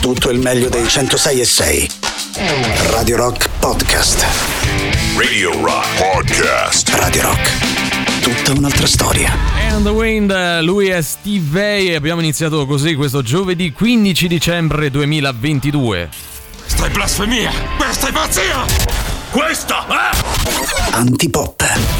tutto il meglio dei 106 e 6. Radio Rock Podcast. Radio Rock Podcast. Radio Rock. Tutta un'altra storia. And the Wind, lui è Steve Vai e abbiamo iniziato così questo giovedì 15 dicembre 2022. Questa è blasfemia! Questa è pazzia! Questa è... Antipop.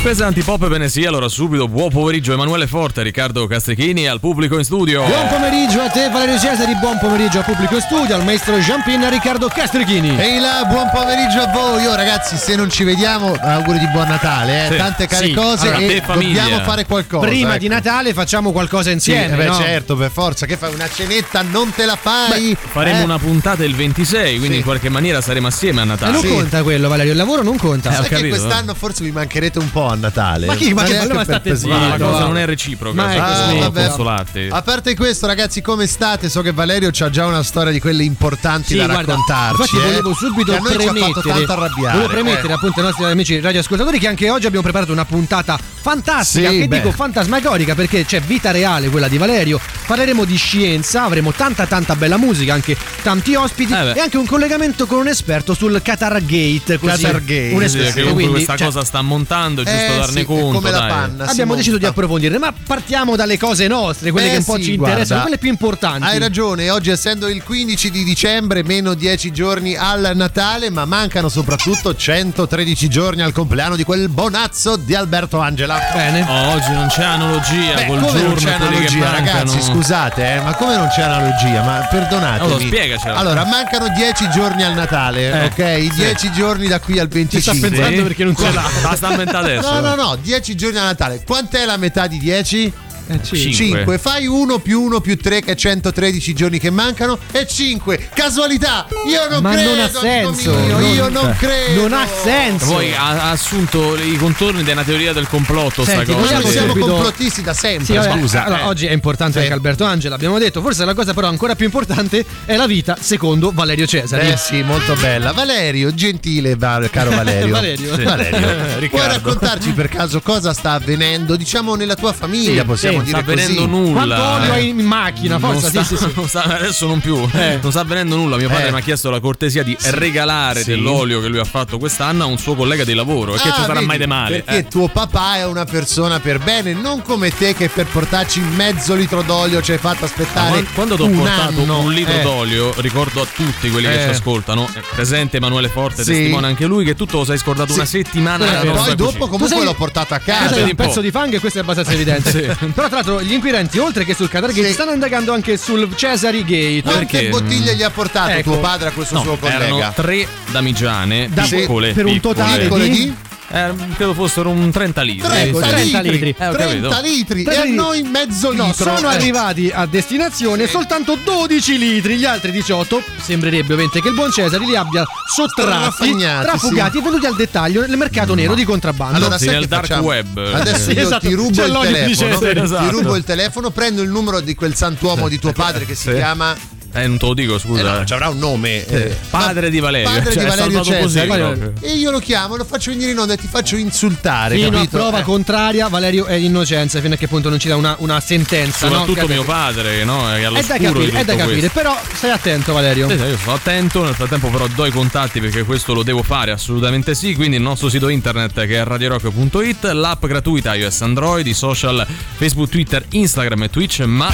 Questa è Antipop bene sì, allora subito buon pomeriggio Emanuele Forte, Riccardo Castrichini e al pubblico in studio. Buon pomeriggio a te Valerio Cesari, buon pomeriggio al pubblico in studio, al maestro Jean-Pin e Riccardo Castrichini. Ehi là, buon pomeriggio a voi. Io ragazzi, se non ci vediamo, auguri di buon Natale, eh. Sì. tante care Sì. cose Allora, e dobbiamo fare qualcosa. Prima ecco. di Natale facciamo qualcosa Sì, insieme, eh beh, no? certo, per forza. Che fai? Una cenetta non te la fai? Faremo Eh? una puntata il 26, quindi Sì. in qualche maniera saremo assieme a E Natale. non Sì. conta quello, Valerio, il lavoro non conta. Eh, Sai che capito, quest'anno forse mi mancherete un po' a Natale. Ma chi- ma che- ma per state questo. Ma la cosa non è reciproca, Ma è così. questo Ah, vabbè. consolarti. A parte questo, ragazzi, come state? So che Valerio c'ha già una storia di quelle importanti Sì, da guarda, raccontarci. infatti eh, volevo subito che a noi ci ha fatto premettere, tanto arrabbiare. volevo premettere eh. appunto ai nostri amici radioascoltatori che anche oggi abbiamo preparato una puntata fantastica, Sì, che beh. dico fantasmagorica perché c'è vita reale quella di Valerio, parleremo di scienza, avremo tanta tanta bella musica, anche tanti ospiti Eh e anche un collegamento con un esperto sul Qatar Gate, così, Qatar Gate, un sì, Sì, esperto, che comunque quindi, questa cioè, cosa sta montando, è giusto Eh, darne sì, conto. come la panna. Abbiamo deciso di monta. approfondire, ma partiamo dalle cose nostre, quelle Eh che un po' sì, ci guarda. interessano, quelle più importanti. Hai ragione, oggi essendo il 15 di dicembre, meno 10 giorni al Natale, ma mancano soprattutto 113 giorni al compleanno di quel bonazzo di Alberto Angela. Bene. Oh, oggi non c'è analogia Beh, col come giorno non c'è analogia, mancano. ragazzi? Scusate, eh, ma come non c'è analogia? Ma perdonatemi. Allora, spiegacela. Allora, mancano 10 giorni al Natale, Eh, ok? 10 giorni da qui al 25. pensando perché non ce l'ha. Basta inventare adesso. No, no, no, 10 giorni a Natale. Quant'è la metà di 10? Eh, sì. Cinque. 5. Fai 1 più 1 più 3 che è 113 giorni che mancano e 5. Casualità. Io non Ma credo. non ha senso, mio, non- io non credo. Non ha senso. Poi ha, ha assunto i contorni di una teoria del complotto Senti, sta cosa. noi siamo subito- complottisti da sempre. Sì, vabbè, scusa. allora, eh. oggi è importante Sì. anche Alberto Angela, abbiamo detto. Forse la cosa però ancora più importante è la vita secondo Valerio Cesari. Eh sì, molto bella. Valerio, gentile, caro Valerio. Valerio. Sì. Valerio. Puoi raccontarci per caso cosa sta avvenendo, diciamo, nella tua famiglia, Sì, possiamo dire sta avvenendo così? nulla. Quanto olio hai in macchina? Non Forza, sta- sì, sì, sì. non sta- adesso non più, non sta avvenendo nulla. Mio padre Eh. mi ha chiesto la cortesia di regalare Sì. dell'olio che lui ha fatto quest'anno a un suo collega di lavoro. E che Ah, ci sarà vedi, mai di male? Perché eh. tuo papà è una persona per bene, non come te che per portarci mezzo litro d'olio ci hai fatto aspettare. Quando- Quando ti ho portato anno. un litro Eh, d'olio, ricordo a tutti quelli che Eh. ci ascoltano, è presente Emanuele Forte, Sì. testimone anche lui, che tutto lo sei scordato Sì. una settimana eh, poi dopo cucina. comunque Tu sei- l'ho portato a Tu casa. un po'. pezzo di fango e questo è abbastanza evidente. Però, tra l'altro, gli inquirenti, oltre che sul Qatar Gate, Sì. stanno indagando anche sul Cesari Gate. Quante perché? bottiglie gli ha portato Ecco. tuo padre a questo No, suo collega? erano tre damigiane, Da- piccole, per un totale Piccole di Eh, credo fossero un 30 litri. 30 30 litri. litri. Eh, ho 30 capito. litri. 30 E a litri. noi mezzo litro. No, sono Eh. arrivati a destinazione Sì. soltanto 12 litri, gli altri 18 sembrerebbe ovviamente che il buon Cesari li abbia sottratti, trafugati e venduti al dettaglio nel mercato nero di contrabbando. Allora, Sì, nel che dark facciamo? web. Adesso Sì, io esatto. ti rubo C'è il telefono. Cesare, esatto. Ti rubo il telefono, prendo il numero di quel santuomo di tuo padre che si Sì. chiama. Eh, non te lo dico, Eh scusa. no, ci avrà un nome. eh, Padre ma- di Valerio. Padre Cioè, di è Valerio Cesare. E io lo chiamo, lo faccio venire in onda e ti faccio insultare. Fino a capito? prova Eh. contraria, Valerio è innocenza, fino a che punto non ci dà una, una sentenza. no? Soprattutto Che- mio padre, no? È È da capire, è da capire, però stai attento Valerio. Sì, sì, io sto attento, nel frattempo però do i contatti perché questo lo devo fare assolutamente sì, quindi il nostro sito internet che è radiorock.it, l'app gratuita iOS Android, i social Facebook, Twitter, Instagram e Twitch, ma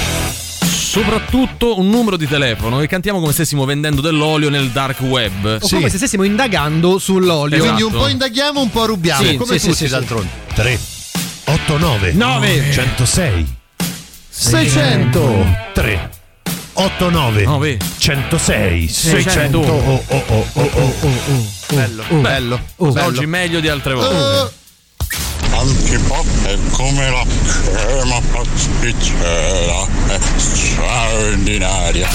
soprattutto un numero di telefono e cantiamo come stessimo vendendo dell'olio nel dark web. O come se stessimo indagando sull'olio. Quindi un Esatto. po' indaghiamo, un po' rubiamo. Sì, come sì, tutti sì, sì, d'altronde. 3, 8, 9, Nove. 106, 600, 3, 8, 9, Nove. 106, 600. 600. Oh, oh, oh, oh, oh. Bello, bello, bello. Oggi meglio di altre volte. Oh, Antipop è come la crema pasticcera, è straordinaria.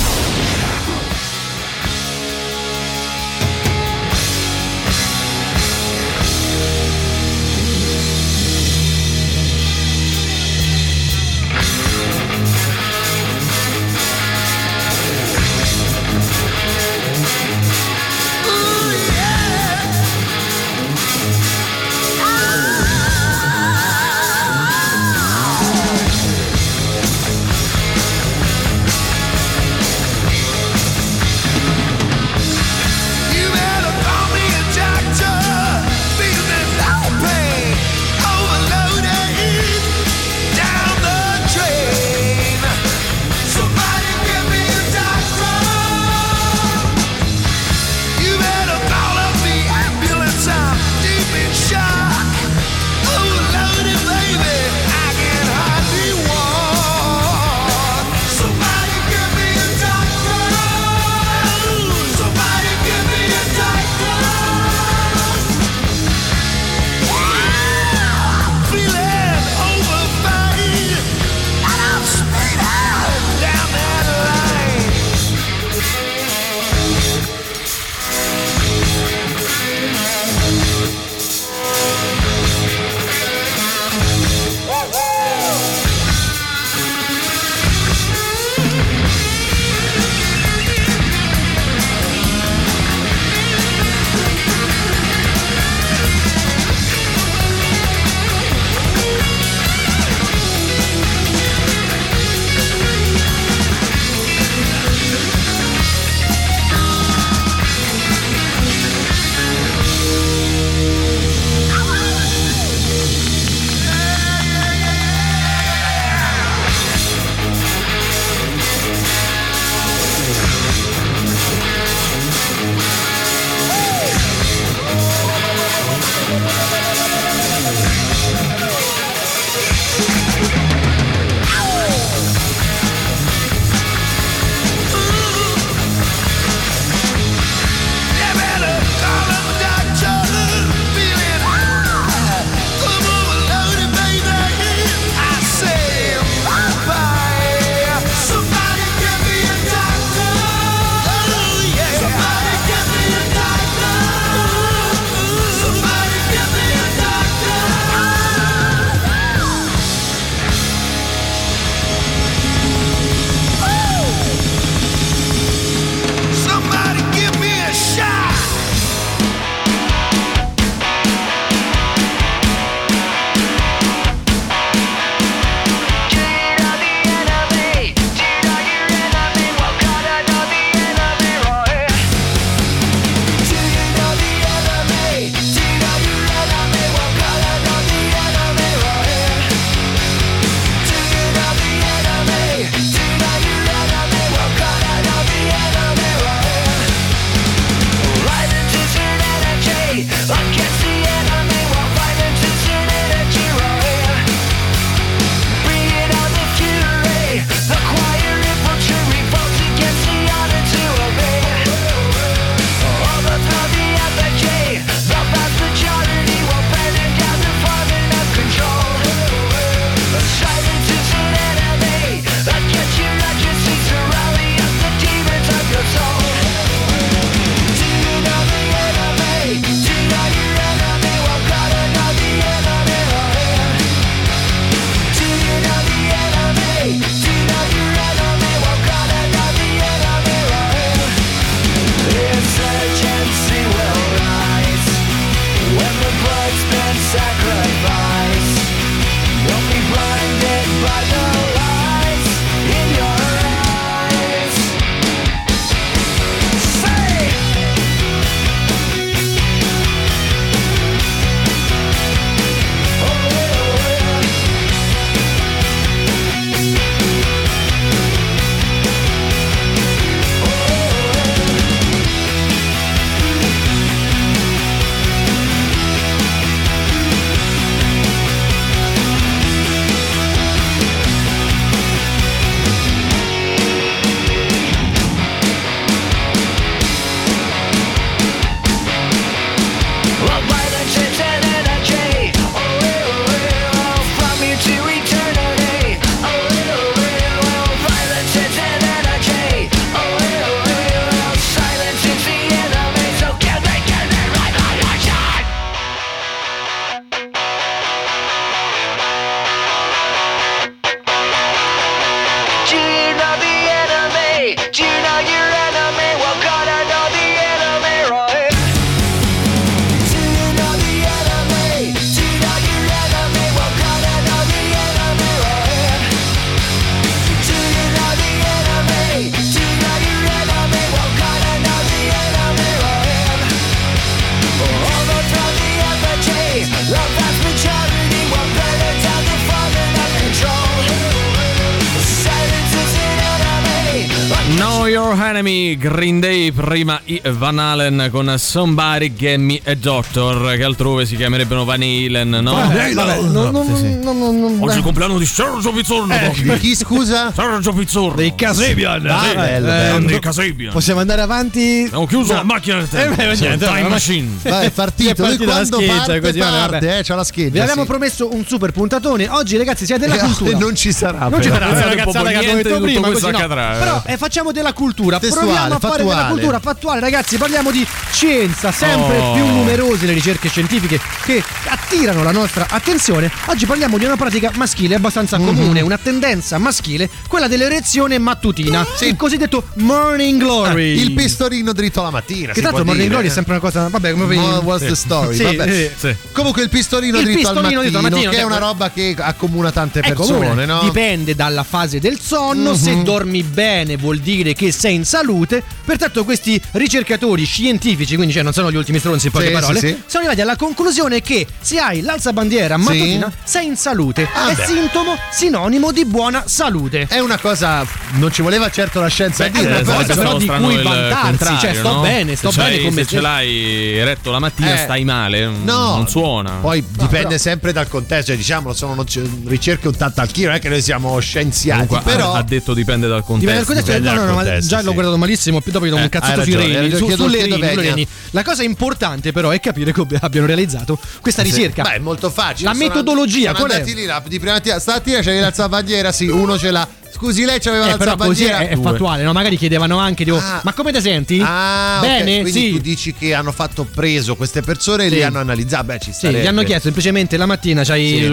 Green Day, prima I Van Halen con Somebody Get Me a Doctor, che altrove si chiamerebbero Van Halen, no? Vabbè, non- non- Sì, sì. non- non- non- Oggi è il compleanno di Sergio Pizzorno. Di chi scusa? Sergio Pizzorno. dei Casebian. Ah, Sì. bello, Eh, bello. Grande Casebian. Possiamo andare avanti. Abbiamo chiuso la macchina del tempo. Eh, beh, niente, Time machine. Vai, è partito. Lui quando scheggia, parte, così, parte, eh, c'ha la scheggia. Vi avevamo sì. promesso un super puntatone. Oggi, ragazzi, siete della Eh, cultura. non ci sarà. Non ci sarà, Pensate la un po' cazzata che detto prima, no. eh. Però eh, facciamo della cultura, Testuale, proviamo a fare della fattuale. cultura fattuale, ragazzi, parliamo di scienza, sempre Oh. più numerose le ricerche scientifiche che attirano la nostra attenzione. Oggi parliamo di una pratica maschile abbastanza Mhm. comune, una tendenza maschile, quella dell'erezione mattutina, il cosiddetto morning glory. Il pistorino dritto alla mattina. che tanto il morning dire. glory è sempre una cosa, vabbè, come vedi. What's the story? Sì, Vabbè. sì. Sì. Comunque il pistorino Il dritto al pistorino dritto al mattino, mattino, che è una roba che accomuna tante persone, comune, no? dipende dalla fase del sonno, se dormi bene vuol dire che sei in salute, pertanto questi ricercatori scientifici, quindi cioè non sono gli ultimi stronzi in poche Sì, parole, sì, sì. sono arrivati alla conclusione che se hai l'alzabandiera mattutina sei in salute, Ah, è beh. sintomo sinonimo di buona salute. È una cosa, non ci voleva certo la scienza a Beh, dire, una eh, però- cosa però di cui vantarsi, cioè, sto no? bene, sto Se bene c'hai- con me Se ce l'hai eretto la mattina Eh. stai male, No, non suona. Poi dipende però- sempre dal contesto, cioè, diciamo, sono ricerche un tanto al chilo, non è che noi siamo scienziati, Comunque, però ha, detto dipende dal contesto. Dipende dal contesto, Dipende no, dal no, no, ma contesto, già sì. l'ho guardato malissimo, più dopo gli do Eh, un cazzo hai sui ragione, reni, eh, su- chiedo- sulle chiedo reni, reni. La cosa importante però è capire come abbiano realizzato questa ricerca. Beh, è molto facile. La Sono- metodologia, sono qual è? lì la- di prima mattina, stamattina c'è l'alzabandiera, sì, uno ce l'ha. Scusi, lei c'aveva Eh, però così è, è fattuale, no? Magari chiedevano anche, dico, Ah. ma come ti senti? Ah, Bene, quindi sì. tu dici che hanno fatto preso queste persone e Sì. le hanno analizzate. Beh, ci Sì, starebbe. gli hanno chiesto semplicemente la mattina c'hai Sì. il-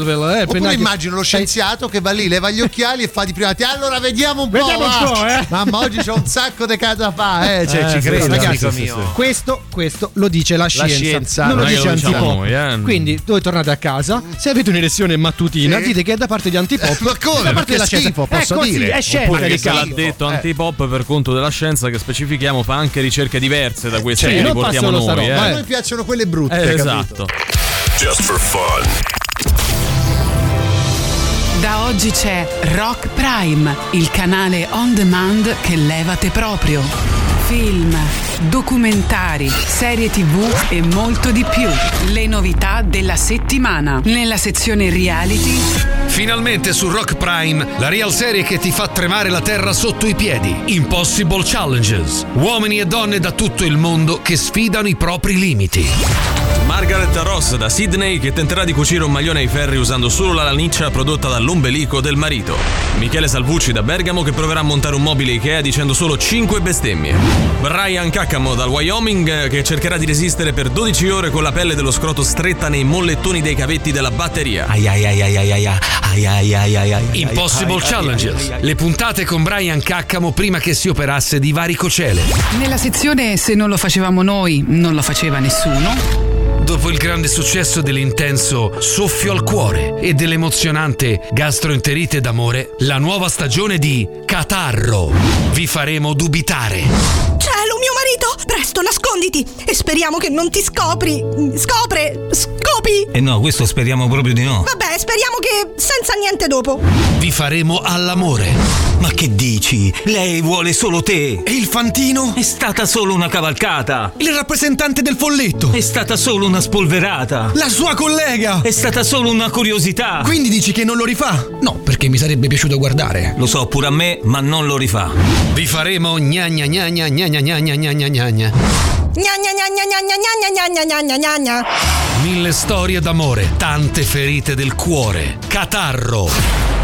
il- Oppure immagino lo scienziato che va lì, leva gli occhiali e fa di prima mattina. Allora vediamo un Vediamo po'. un va." po', eh. Mamma, oggi c'ho un sacco di casa fa, eh. Cioè, Eh, ci sì, credo, sì, ragazzi. sì, sì, mio. sì. Questo, questo lo dice la scienza, scienza, non lo non che dice lo diciamo Antipop. eh. Quindi voi tornate a casa, se avete un'erezione mattutina, Sì. dite che è da parte di Antipop. Ma come? Da parte della scienza. Schifo, posso è così, dire? È scienza, Oppure che se l'ha detto Eh. Antipop per conto della scienza che specifichiamo fa anche ricerche diverse da queste Cioè, che riportiamo noi. roba, A eh. noi piacciono quelle brutte, Eh, esatto. Just for fun. Da oggi c'è Rock Prime, il canale on demand che levate proprio. Film, documentari, serie tv e molto di più. Le novità della settimana. Nella sezione reality Finalmente su Rock Prime, la real serie che ti fa tremare la terra sotto i piedi. Impossible Challenges. Uomini e donne da tutto il mondo che sfidano i propri limiti. Margaret Ross da Sydney che tenterà di cucire un maglione ai ferri usando solo la laniccia prodotta dall'ombelico del marito. Michele Salvucci da Bergamo che proverà a montare un mobile Ikea dicendo solo 5 bestemmie. Brian Caccamo dal Wyoming eh, che cercherà di resistere per 12 ore con la pelle dello scroto stretta nei mollettoni dei cavetti della batteria. Impossible Challenges. Le puntate con Brian Caccamo prima che si operasse di varicocele. Nella sezione Se non lo facevamo noi, non lo faceva nessuno. Dopo il grande successo dell'intenso Soffio al cuore e dell'emozionante Gastroenterite d'amore, la nuova stagione di Catarro. Vi faremo dubitare. Marito! Presto, nasconditi! E speriamo che non ti scopri! Scopre! Scopi! Eh no, questo speriamo proprio di no. Vabbè, speriamo che senza niente dopo. Vi faremo all'amore. Ma che dici? Lei vuole solo te. E il fantino? È stata solo una cavalcata. Il rappresentante del folletto? È stata solo una spolverata. La sua collega? È stata solo una curiosità. Quindi dici che non lo rifà? No, perché mi sarebbe piaciuto guardare. Lo so pure a me, ma non lo rifà. Vi faremo gna gna gna gna gna gna gna gna gna gna gna gna. Gna gna gna gna gna gna gna gna gna gna gna gna. Mille storie d'amore, tante ferite del cuore. Catarro.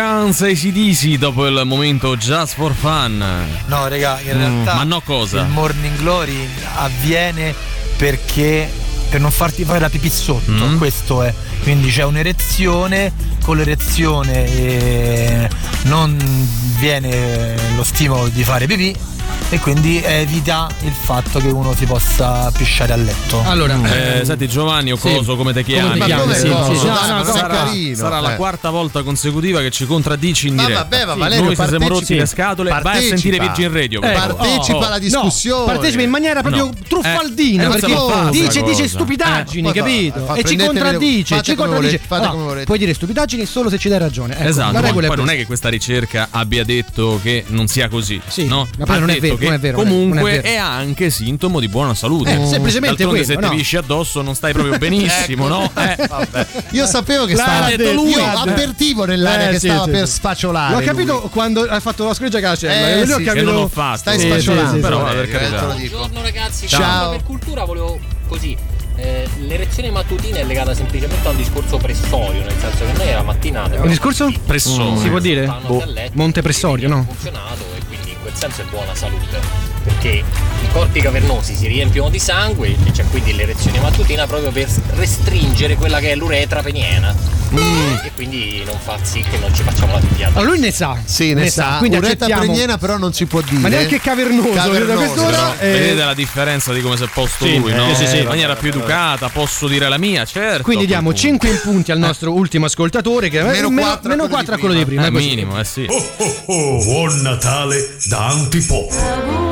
Guns ACDC dopo il momento Just for Fun. No, raga, in Mm, realtà ma no cosa? il morning glory avviene perché per non farti fare la pipì sotto, Mm. questo è. Quindi c'è un'erezione, con l'erezione eh, non viene lo stimolo di fare pipì e quindi evita il fatto che uno si possa pisciare a letto. Allora, Eh, senti Giovanni o Sì. Coso come te chiami? Come ti chiami? Sì, Coso? sì, sì. No, no, ma sarà, carino, sarà la eh. quarta volta consecutiva che ci contraddici in Ma diretta. vabbè, ma Sì, Valerio, Noi siamo rotti le scatole, vai a Partecipa. sentire Virgin Radio. Ecco, Partecipa oh, alla discussione. No, partecipa in maniera proprio No. truffaldina Eh, eh, perché dice, dice stupidaggini, Eh, capito? fa- e ci contraddice, ci come contraddice. come puoi dire stupidaggini solo se ci dai ragione. Ecco, Esatto, la regola poi non è che questa ricerca abbia detto che non sia così. Sì, no? ma poi non è vero, non è vero, comunque è vero. è anche sintomo di buona salute. Eh, semplicemente D'altronde quello, se no? ti pisci addosso non stai proprio benissimo, no? Eh, Io sapevo che stava. detto lui. Io avvertivo nell'area Eh, che sì, stava sì, per sì. sfacciolare. L'ho lui. capito quando ha fatto la scritta cacella. Eh, Io ho che capito. non ho fatto. Stai sfacciolando. però, Eh. Buongiorno ragazzi. Ciao. per cultura volevo così. Eh, l'erezione mattutina è legata semplicemente a un discorso pressorio, nel senso che noi era mattinata. Un discorso? Pressone. Si può dire? Boh, Monte Pressorio, no? funzionato senso è buona salute. Perché i corpi cavernosi si riempiono di sangue e c'è quindi l'erezione mattutina proprio per restringere quella che è l'uretra peniena. E quindi non fa sì che non ci facciamo la pipì Allora lui ne sa. Sì, ne, sa. Quindi Uretta accettiamo. pregnena però non si può dire. Ma neanche cavernoso, Cavernoso, però. eh, Vedete la differenza di come si è posto Sì, lui, no? eh, sì, sì. In maniera più educata, posso dire la mia, certo. Quindi diamo punto. 5 punti al nostro ultimo ascoltatore che Meno meno, quattro a meno quello 4 a di quello di prima. Eh, è così. minimo, eh sì. Oh, buon Natale da Antipop. Auguri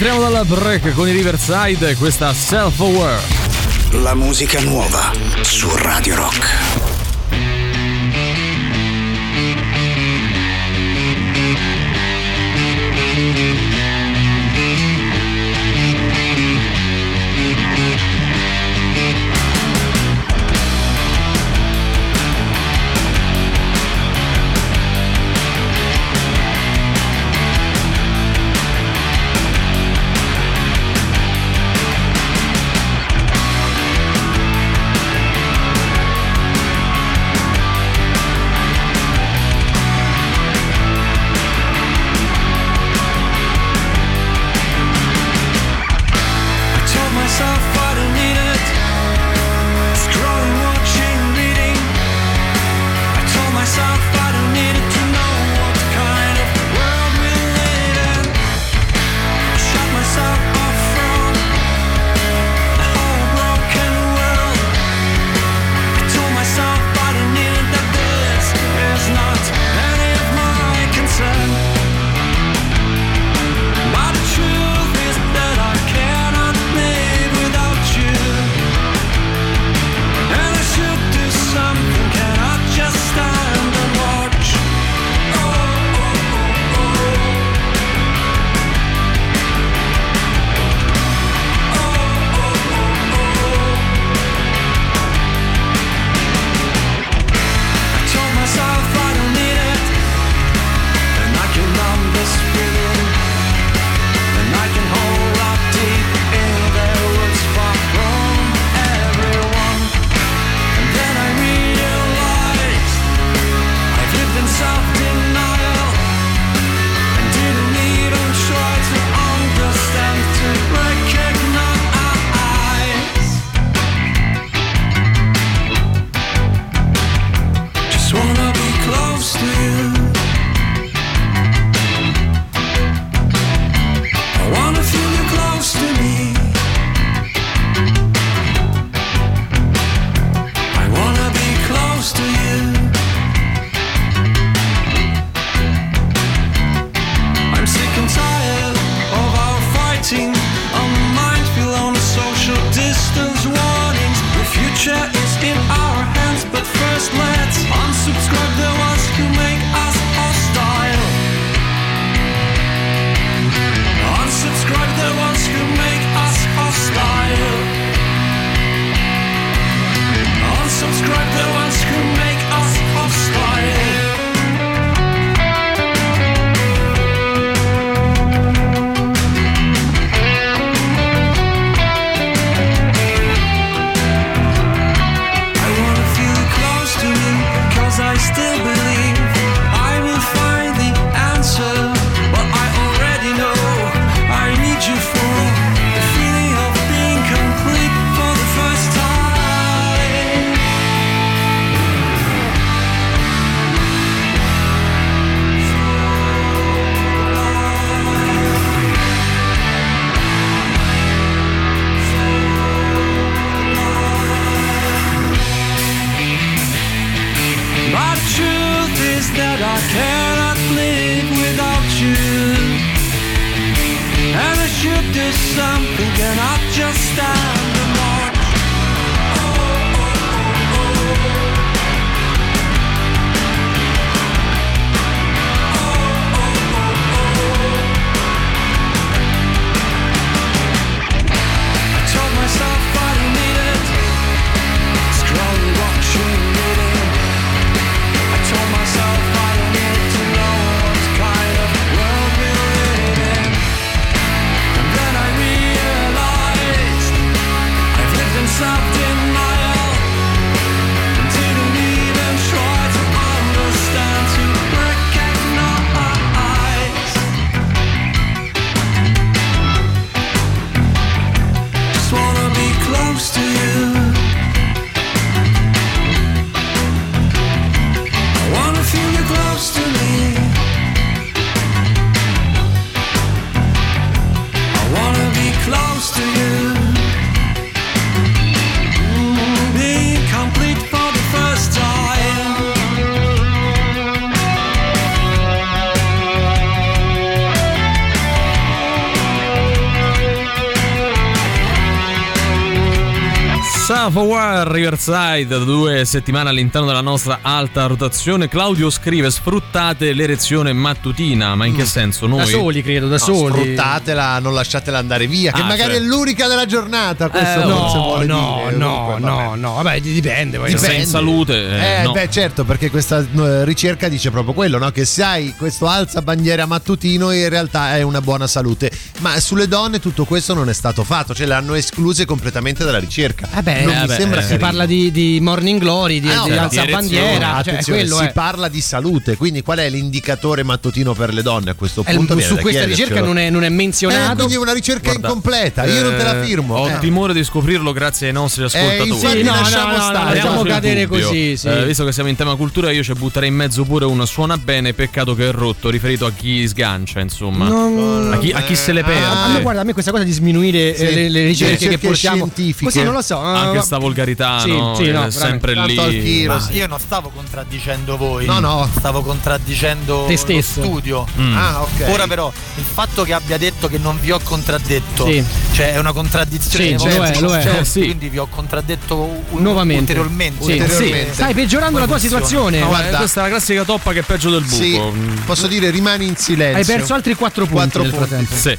Rientriamo dalla break con i Riverside, questa Self Aware. La musica nuova su Radio Rock. Riverside, da due settimane all'interno della nostra alta rotazione. Claudio scrive: Sfruttate l'erezione mattutina. Ma in che senso? Noi? Da soli, credo, da No, soli. Sfruttatela, non lasciatela andare via, che Ah, magari cioè. è l'unica della giornata. Questo Eh, forse no, vuole no, dire. no, Comunque, no, vabbè. no, vabbè, dipende. voglio Se sei in salute, eh, Eh, no. beh, certo, perché questa ricerca dice proprio quello, no? Che se hai questo alza bandiera mattutino, in realtà è una buona salute. Ma sulle donne tutto questo non è stato fatto, cioè le hanno escluse completamente dalla ricerca. Eh beh, non eh mi beh, sembra si carino. parla di, di Morning Glory, di, Ah, no, di però alza di erezione, bandiera. Cioè, si è. parla di salute, quindi qual è l'indicatore mattutino per le donne a questo Eh, punto? su Viene da questa ricerca non è, non è Eh, menzionato. quindi è una ricerca Guarda, incompleta, io non te la eh, firmo. Ho Eh. timore di scoprirlo grazie ai nostri ascoltatori. infatti Sì, no, lasciamo no, stare. lasciamo cadere così. Sì. Eh, visto che siamo in tema cultura, io ci butterei in mezzo pure un suona bene, peccato che è rotto, riferito a chi sgancia, insomma. A, chi, a chi se le perde. Ah, a me, guarda, a me questa cosa di sminuire Sì, eh, le, le ricerche, ricerche che portiamo scientifiche. così non lo so. Anche sta volgarità, Sì, no? sì, no, è sempre lì. Ma sì. io non stavo contraddicendo voi. No, no. Stavo contraddicendo Te lo stesso. studio. Mm. Ah, ok. Ora però il fatto che abbia detto che non vi ho contraddetto, Sì. cioè è una contraddizione. Sì, lo è, lo è. Eh, sì. Quindi vi ho contraddetto un- Nuovamente. ulteriormente. Sì, Ulteriormente. sì. Stai peggiorando la tua funziona? situazione. No, Guarda. eh, questa è la classica toppa che è peggio del buco. Sì, Mm. posso dire rimani in silenzio. Hai perso altri 4 punti Quattro nel punti. frattempo. Sì.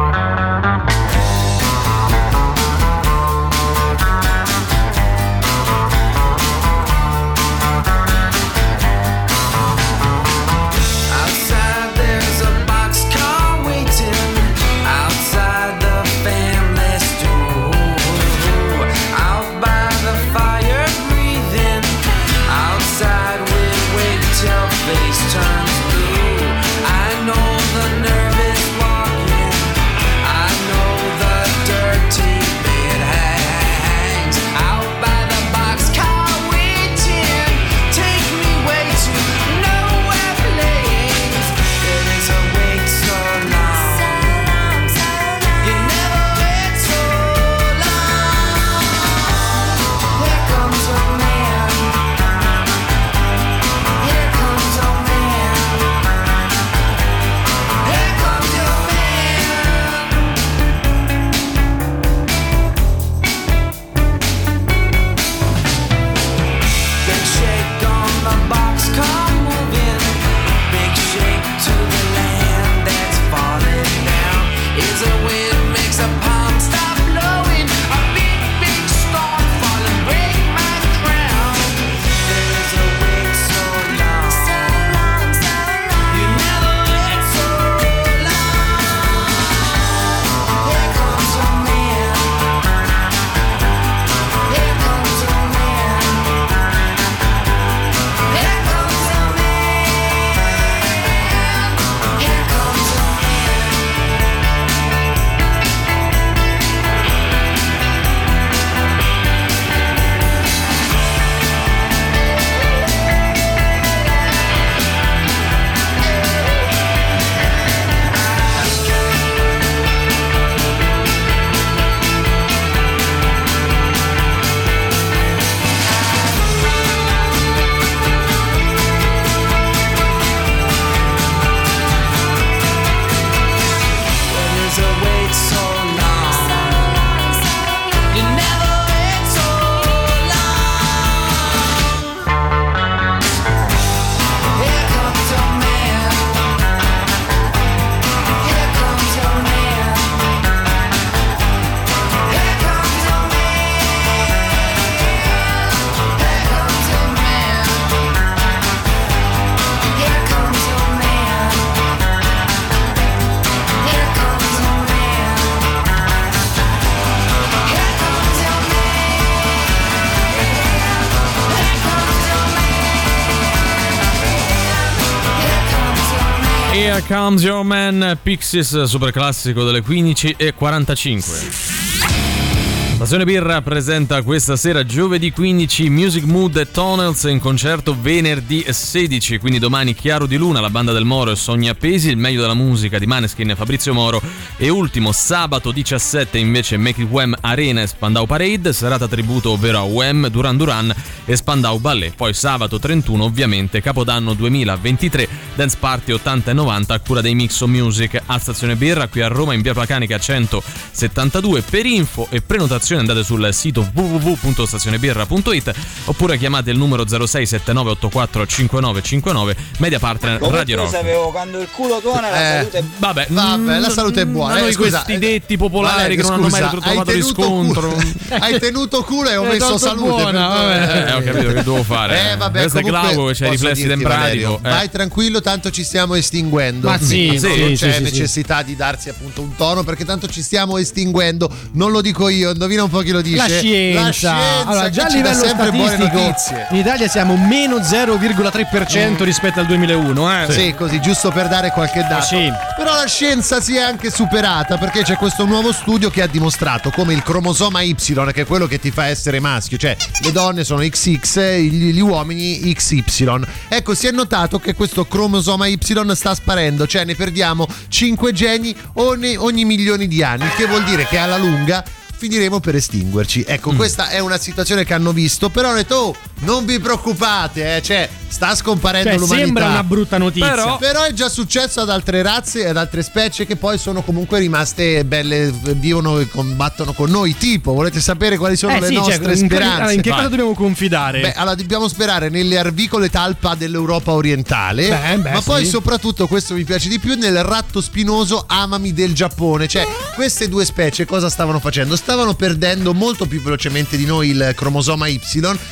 Here Comes Your Man Pixies, super classico delle 15 e 45. Stazione Birra presenta questa sera giovedì 15 Music Mood e Tunnels in concerto venerdì 16, quindi domani Chiaro di Luna, la banda del Moro e Sogni Appesi, il meglio della musica di Maneskin e Fabrizio Moro. E ultimo sabato 17 invece Make It Wham Arena e Spandau Parade, serata tributo ovvero a Wham, Duran Duran e Spandau Ballet, poi sabato 31 ovviamente Capodanno 2023 Dance Party 80 e 90 a cura dei Mixo Music. A Stazione Birra qui a Roma in via Placanica 172 per info e prenotazione andate sul sito www.stazionebirra.it oppure chiamate il numero 0679845959 media partner Radio Io Rock sapevo quando il culo tuona la Eh, salute è Vabbè, Vabbè, la salute è buona. Eh, noi scusa, questi eh, detti popolari Valerio, che non hanno mai trovato tenuto riscontro. culo- hai tenuto culo e ho Eh, messo salute. buona, vabbè. Eh, ho capito che devo fare. Eh, vabbè, Questo è Glauco che c'ha i riflessi tempratico. Eh. Vai tranquillo, tanto ci stiamo estinguendo. Ma sì, non sì, non sì, c'è sì, sì. necessità di darsi appunto un tono perché tanto ci stiamo estinguendo. Non lo dico io, indovina un po' chi lo dice. La scienza. La scienza allora, già a livello statistico in Italia siamo meno 0,3% rispetto al 2001, eh. Sì, così giusto per dare qualche dato. sì. Però la scienza si è anche superata perché c'è questo nuovo studio che ha dimostrato come il cromosoma Y, che è quello che ti fa essere maschio, cioè le donne sono XX, gli, gli uomini XY. Ecco, si è notato che questo cromosoma Y sta sparendo, cioè ne perdiamo 5 geni ogni, ogni milioni di anni, il che vuol dire che alla lunga finiremo per estinguerci. Ecco, questa è una situazione che hanno visto, però hanno detto, oh, non vi preoccupate, eh, cioè sta scomparendo Cioè, l'umanità. sembra una brutta notizia. Però, però è già successo ad altre razze e ad altre specie che poi sono comunque rimaste belle, vivono e combattono con noi. Tipo, volete sapere quali sono Eh le sì, cioè, nostre in, quali- speranze? in che Vai. cosa dobbiamo confidare? Beh, allora dobbiamo sperare nelle arvicole talpa dell'Europa orientale, Beh, beh, ma poi sì. soprattutto, questo mi piace di più, nel ratto spinoso amami del Giappone. Cioè, queste due specie cosa stavano facendo? Stavano perdendo molto più velocemente di noi il cromosoma Y,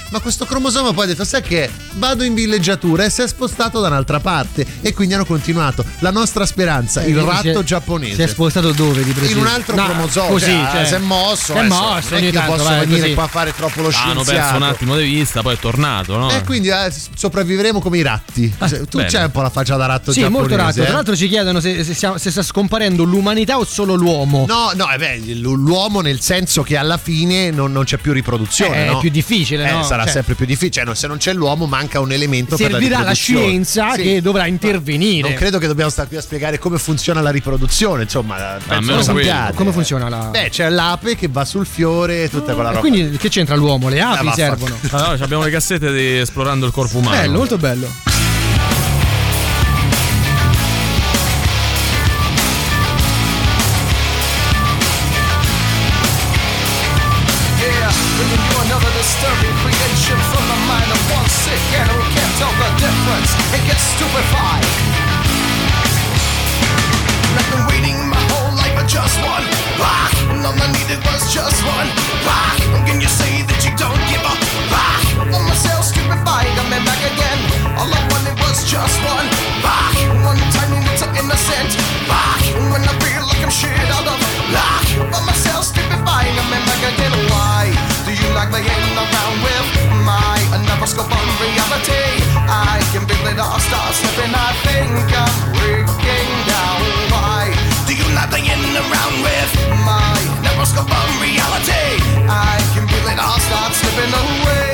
ma questo cromosoma poi ha detto, sai che vado in villeggiatura e si è spostato da un'altra parte e quindi hanno continuato. La nostra speranza, il Eh, ratto si è- giapponese. Si è spostato dove di preciso? in un altro No, cromosoma Così, cioè, cioè, si è mosso Si è adesso, mosso non è che tanto, posso vai, venire così. qua a fare troppo lo Ah, hanno scienziato perso un attimo di vista, poi è tornato, no? e quindi eh, sopravviveremo come i ratti. Se- tu bene. c'hai un po' la faccia da ratto Sì, giapponese. molto ratto. eh? Tra l'altro ci chiedono se, se stiamo- se sta scomparendo l'umanità o solo l'uomo. No, no, eh beh, l'uomo nel senso che alla fine non, non c'è più riproduzione. Eh, è no? più difficile, Eh, no? sarà Cioè- sempre più difficile. Cioè, no, se non c'è l'uomo, manca un elemento per Servirà la la scienza Sì. che dovrà intervenire. Non credo che dobbiamo stare qui a spiegare come funziona la riproduzione. Insomma, penso lo sappiate. Come funziona la. Beh, c'è l'ape che va sul fiore e tutta quella e roba. quindi che c'entra l'uomo? Le api vaffa- servono. Allora, abbiamo le cassette di esplorando il corpo umano. Bello, molto bello. I've been waiting my whole life for just one all I needed was just one can you say that you don't give a stupefied, I'm back again. All I wanted was just one one little innocent when I feel like I'm shit stupefied, I'm back again. Why do you like playing around with my another scope on reality? I can feel it all slipping. I think I'm breaking down. Why do you around with my on reality? I can feel it all start slipping away.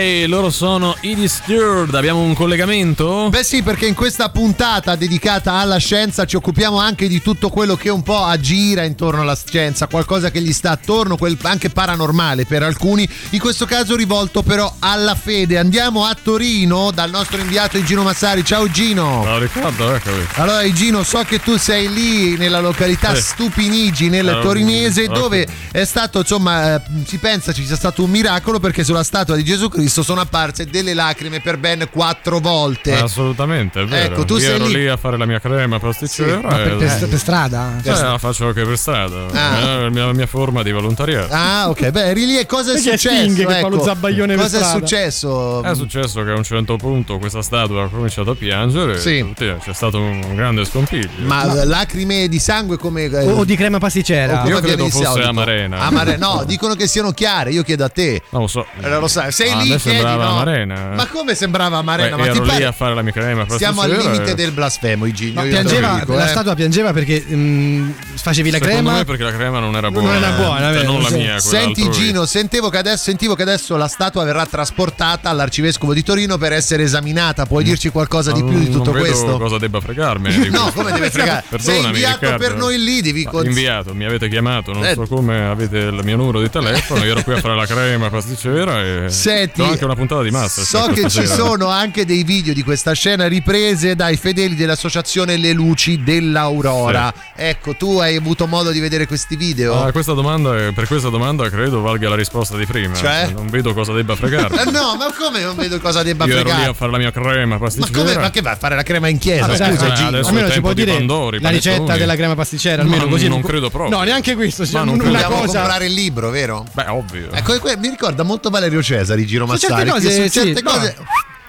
Stupefy, loro sono i Disturbed. Abbiamo un collegamento? Beh sì, perché in questa puntata dedicata alla scienza ci occupiamo anche di tutto quello che un po' aggira intorno alla scienza, qualcosa che gli sta attorno, quel- anche paranormale per alcuni, in questo caso rivolto però alla fede. Andiamo a Torino dal nostro inviato Gino Massari. Ciao Gino! No, Riccardo, eccomi. Allora Gino, so che tu sei lì nella località Sì. Stupinigi nel Eh, torinese ok. dove è stato insomma eh, si pensa ci sia stato un miracolo perché sulla statua di Gesù Cristo sono apparse delle lacrime per ben quattro volte. Eh, Assolutamente, è vero. Ecco, tu Io sei ero lì- lì a fare la mia crema pasticcera. Ma per, per- per strada? Sì, la faccio anche per strada. Ah. È la mia, la mia forma di volontariato. Ah, ok, beh, eri lì e cosa è Perché successo? Sting che fa lo Ecco, Cosa è successo? È successo che a un certo punto questa statua ha cominciato a piangere. Sì. e c'è stato un grande scompiglio. Ma lacrime di sangue come eh, O di crema pasticcera? Io credo fosse solito? amarena. Amare- no, dicono che siano chiare, io chiedo a te. Non lo so. Allora lo sai, sei Ah, lì sembrava no? amarena. Ma come sembrava amarena? Beh, Ma ti ero lì pare a fare la mia crema Siamo al limite e- del blasfemo, Iginio. Piangeva, dico, la eh. statua piangeva perché mm, facevi la Secondo crema. me perché la crema non era Non buona. era buona, Cioè, non la mia, Senti altrui. Gino, sentivo che, adesso, sentivo che adesso la statua verrà trasportata all'arcivescovo di Torino per essere esaminata. Puoi dirci qualcosa di più di non- tutto non vedo questo? cosa debba fregarmene di No, come deve fregare? Sei inviato Riccardo. per noi lì, devi inviato, mi avete chiamato, non Eh. so come avete il mio numero di telefono, io ero qui a fare la crema pasticcera e Senti, anche una puntata di massa. So che ci sono anche dei video di questa scena riprese dai fedeli dell'associazione Le Luci dell'Aurora. Ecco, tu hai avuto modo di vedere questi video? Ah, questa domanda, per questa domanda credo valga la risposta di prima. Cioè? Non vedo cosa debba fregarmi. Eh, no, ma come non vedo cosa debba Io ero lì fregare? a fare la mia crema Ma pasticcera. come? Ma che vai a fare la crema in chiesa? Vabbè, Scusa, eh, Gino. Almeno ci può di dire Pandori, la ricetta panettoni. della crema pasticcera, almeno Ma così. non credo proprio. No, neanche questo. Ma non una cosa. comprare il libro, vero? Beh, ovvio. Ecco, mi ricorda molto Valerio Cesari, Giro Su certe cose, sì, certe no. cose.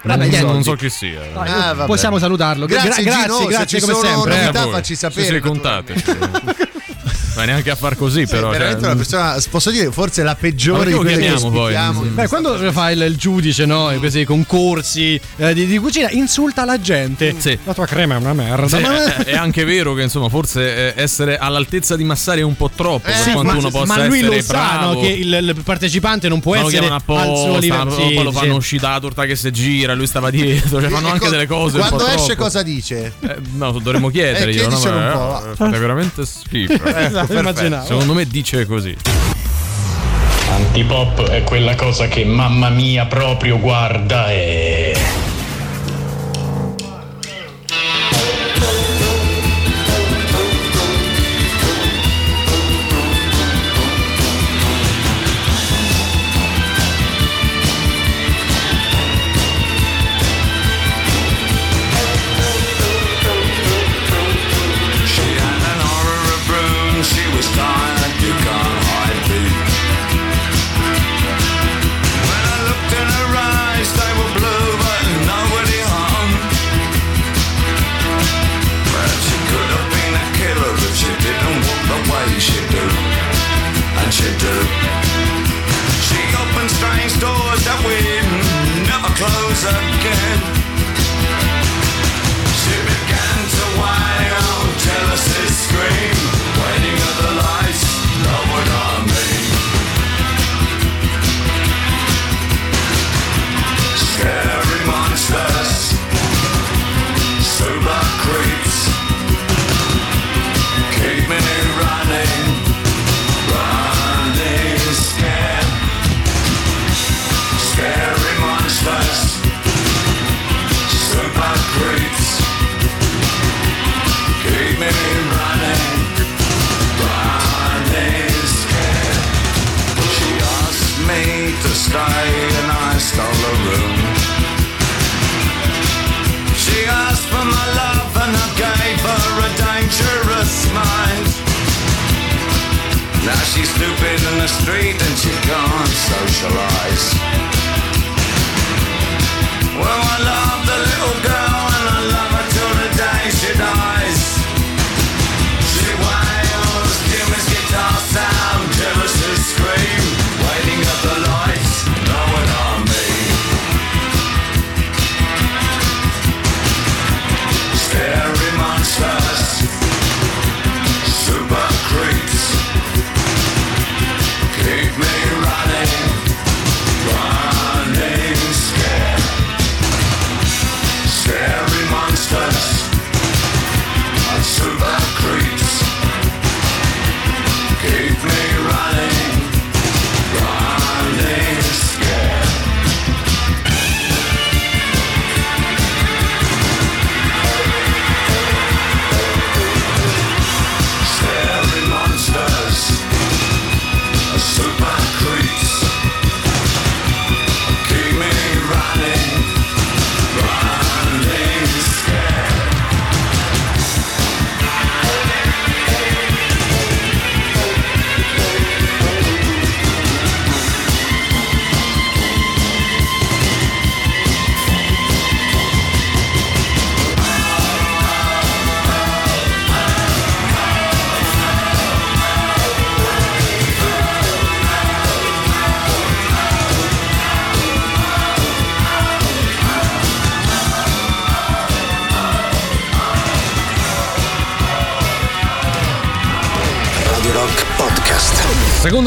Non, Vabbè, non so chi sia. Dai, Ah, possiamo salutarlo. Grazie, Gra- Gino, grazie, se grazie ci come sono sempre. novità, voi. facci sapere, Sì, sì, contate. Ma neanche a far così, Sei però. veramente cioè, una persona, posso dire, forse la peggiore di lo quelle che chiamiamo poi? ospitiamo. Beh, quando fa il, il giudice, no? E questi concorsi eh, di, di cucina, insulta la gente. Sì. La tua crema è una merda. Sì, Ma- è, anche vero che insomma forse eh, essere all'altezza di Massari è un po' troppo per Sì, quanto ma, uno possa ma lui essere lo sa bravo. no, che il, il partecipante non può Ma lo essere suo apposta, livello. poi Sì, lo sì. fanno uscire la torta che si gira, lui stava dietro, cioè fanno anche Ecco, delle cose un po' Quando esce troppo. cosa dice? Eh, no, dovremmo chiedergli, Eh, no, chiedicelo ma, un po', eh, fate veramente schifo. Ecco, Esatto, immaginavo. Secondo me dice così. Antipop è quella cosa che mamma mia proprio guarda e...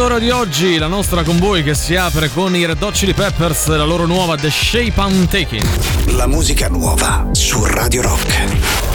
allora di oggi, la nostra con voi che si apre con i Red Hot Chili Peppers, la loro nuova The Shape I'm Taking. La musica nuova su Radio Rock.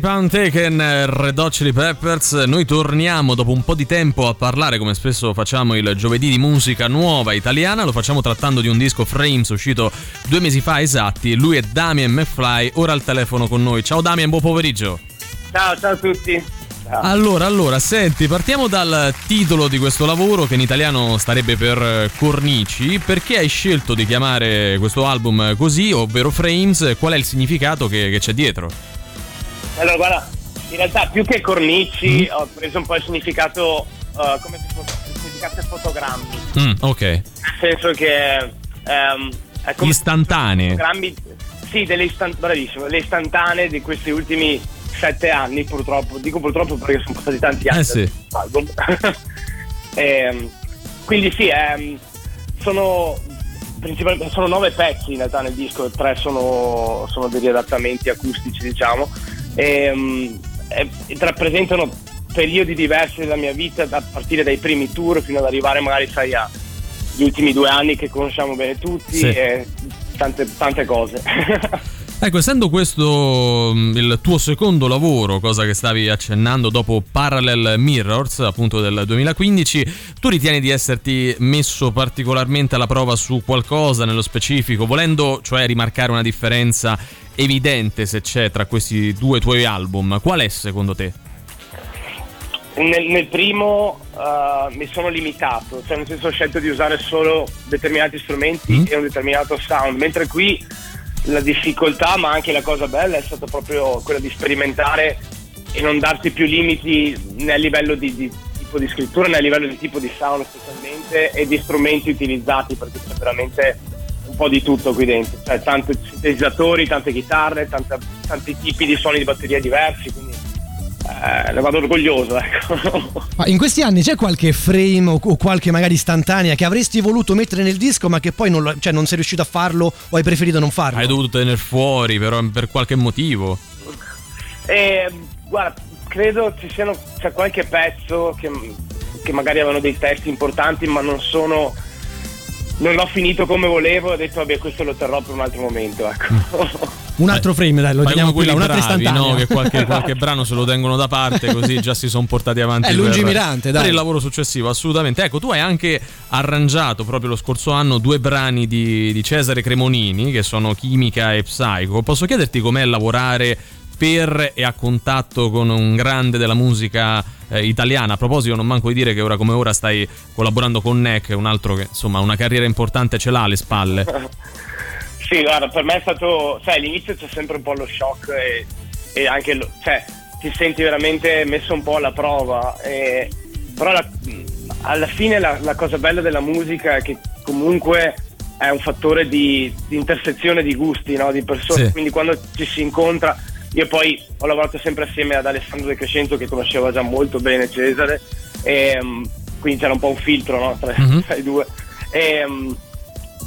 Pound Taken, Red Hot Chili Peppers. Noi torniamo dopo un po' di tempo a parlare, come spesso facciamo il giovedì, di musica nuova italiana. Lo facciamo trattando di un disco Frames uscito due mesi fa esatti. Lui è Damien McFly, ora al telefono con noi. Ciao Damien, buon pomeriggio. Ciao, ciao a tutti. Ciao. Allora, allora, senti, partiamo dal titolo di questo lavoro che in italiano starebbe per eh, Cornici. Perché hai scelto di chiamare questo album così, ovvero Frames? Qual è il significato che, che c'è dietro? Allora, guarda, in realtà più che cornici ho preso un po' il significato uh, come se fosse il significato fotogrammi. Mm, ok. Nel senso che è come Istantanee. fotogrammi, sì, delle istan- bravissimo, le istantanee di questi ultimi sette anni, purtroppo. Dico purtroppo perché sono passati tanti anni. Eh sì. album. Ehm, quindi sì, ehm, sono principalmente sono nove pezzi in realtà nel disco, tre sono, sono degli adattamenti acustici, diciamo, e, mm, e- e rappresentano periodi diversi della mia vita, a partire dai primi tour fino ad arrivare magari, sai, agli ultimi due anni che conosciamo bene tutti Sì. e tante, tante cose. Ecco, essendo questo mm, il tuo secondo lavoro, cosa che stavi accennando dopo Parallel Mirrors, appunto del 2015, tu ritieni di esserti messo particolarmente alla prova su qualcosa nello specifico, volendo cioè rimarcare una differenza evidente se c'è tra questi due tuoi album? Qual è secondo te? Nel, nel primo uh, mi sono limitato, cioè nel senso ho scelto di usare solo determinati strumenti e un determinato sound, mentre qui la difficoltà ma anche la cosa bella è stata proprio quella di sperimentare e non darsi più limiti né a livello di, di tipo di scrittura né a livello di tipo di sound specialmente e di strumenti utilizzati perché c'è veramente un po' di tutto qui dentro, cioè tanti sintetizzatori, tante chitarre, tanta- tanti tipi di suoni di batteria diversi, quindi eh, ne vado orgoglioso ecco. Ma in questi anni c'è qualche frame o, qualche magari istantanea che avresti voluto mettere nel disco ma che poi non, lo- cioè, non sei riuscito a farlo o hai preferito non farlo? Hai dovuto tenere fuori però per qualche motivo. E, guarda, credo ci siano c'è qualche pezzo che, che magari avevano dei testi importanti, ma non sono. Non l'ho finito come volevo, ho detto vabbè questo lo terrò per un altro momento, ecco. Un altro frame, dai, lo teniamo qui un'altra istantanea. no? Che qualche, qualche brano se lo tengono da parte, così già si sono portati avanti. È per- lungimirante, dai. Per il lavoro successivo, assolutamente. Ecco, tu hai anche arrangiato proprio lo scorso anno due brani di, di Cesare Cremonini, che sono Chimica e Psycho. Posso chiederti com'è lavorare per e a contatto con un grande della musica eh, italiana? A proposito, non manco di dire che ora come ora stai collaborando con NEC, un altro che insomma una carriera importante ce l'ha alle spalle. Sì, guarda, per me è stato, sai, all'inizio c'è sempre un po' lo shock e, e anche, lo- cioè, ti senti veramente messo un po' alla prova, e- però la- alla fine la, la cosa bella della musica è che comunque è un fattore di, di intersezione di gusti, no? di persone, Sì. quindi quando ci si incontra, io poi ho lavorato sempre assieme ad Alessandro De Crescenzo che conosceva già molto bene Cesare, e, mm, quindi c'era un po' un filtro no? tra, Mhm. tra i due. E, mm,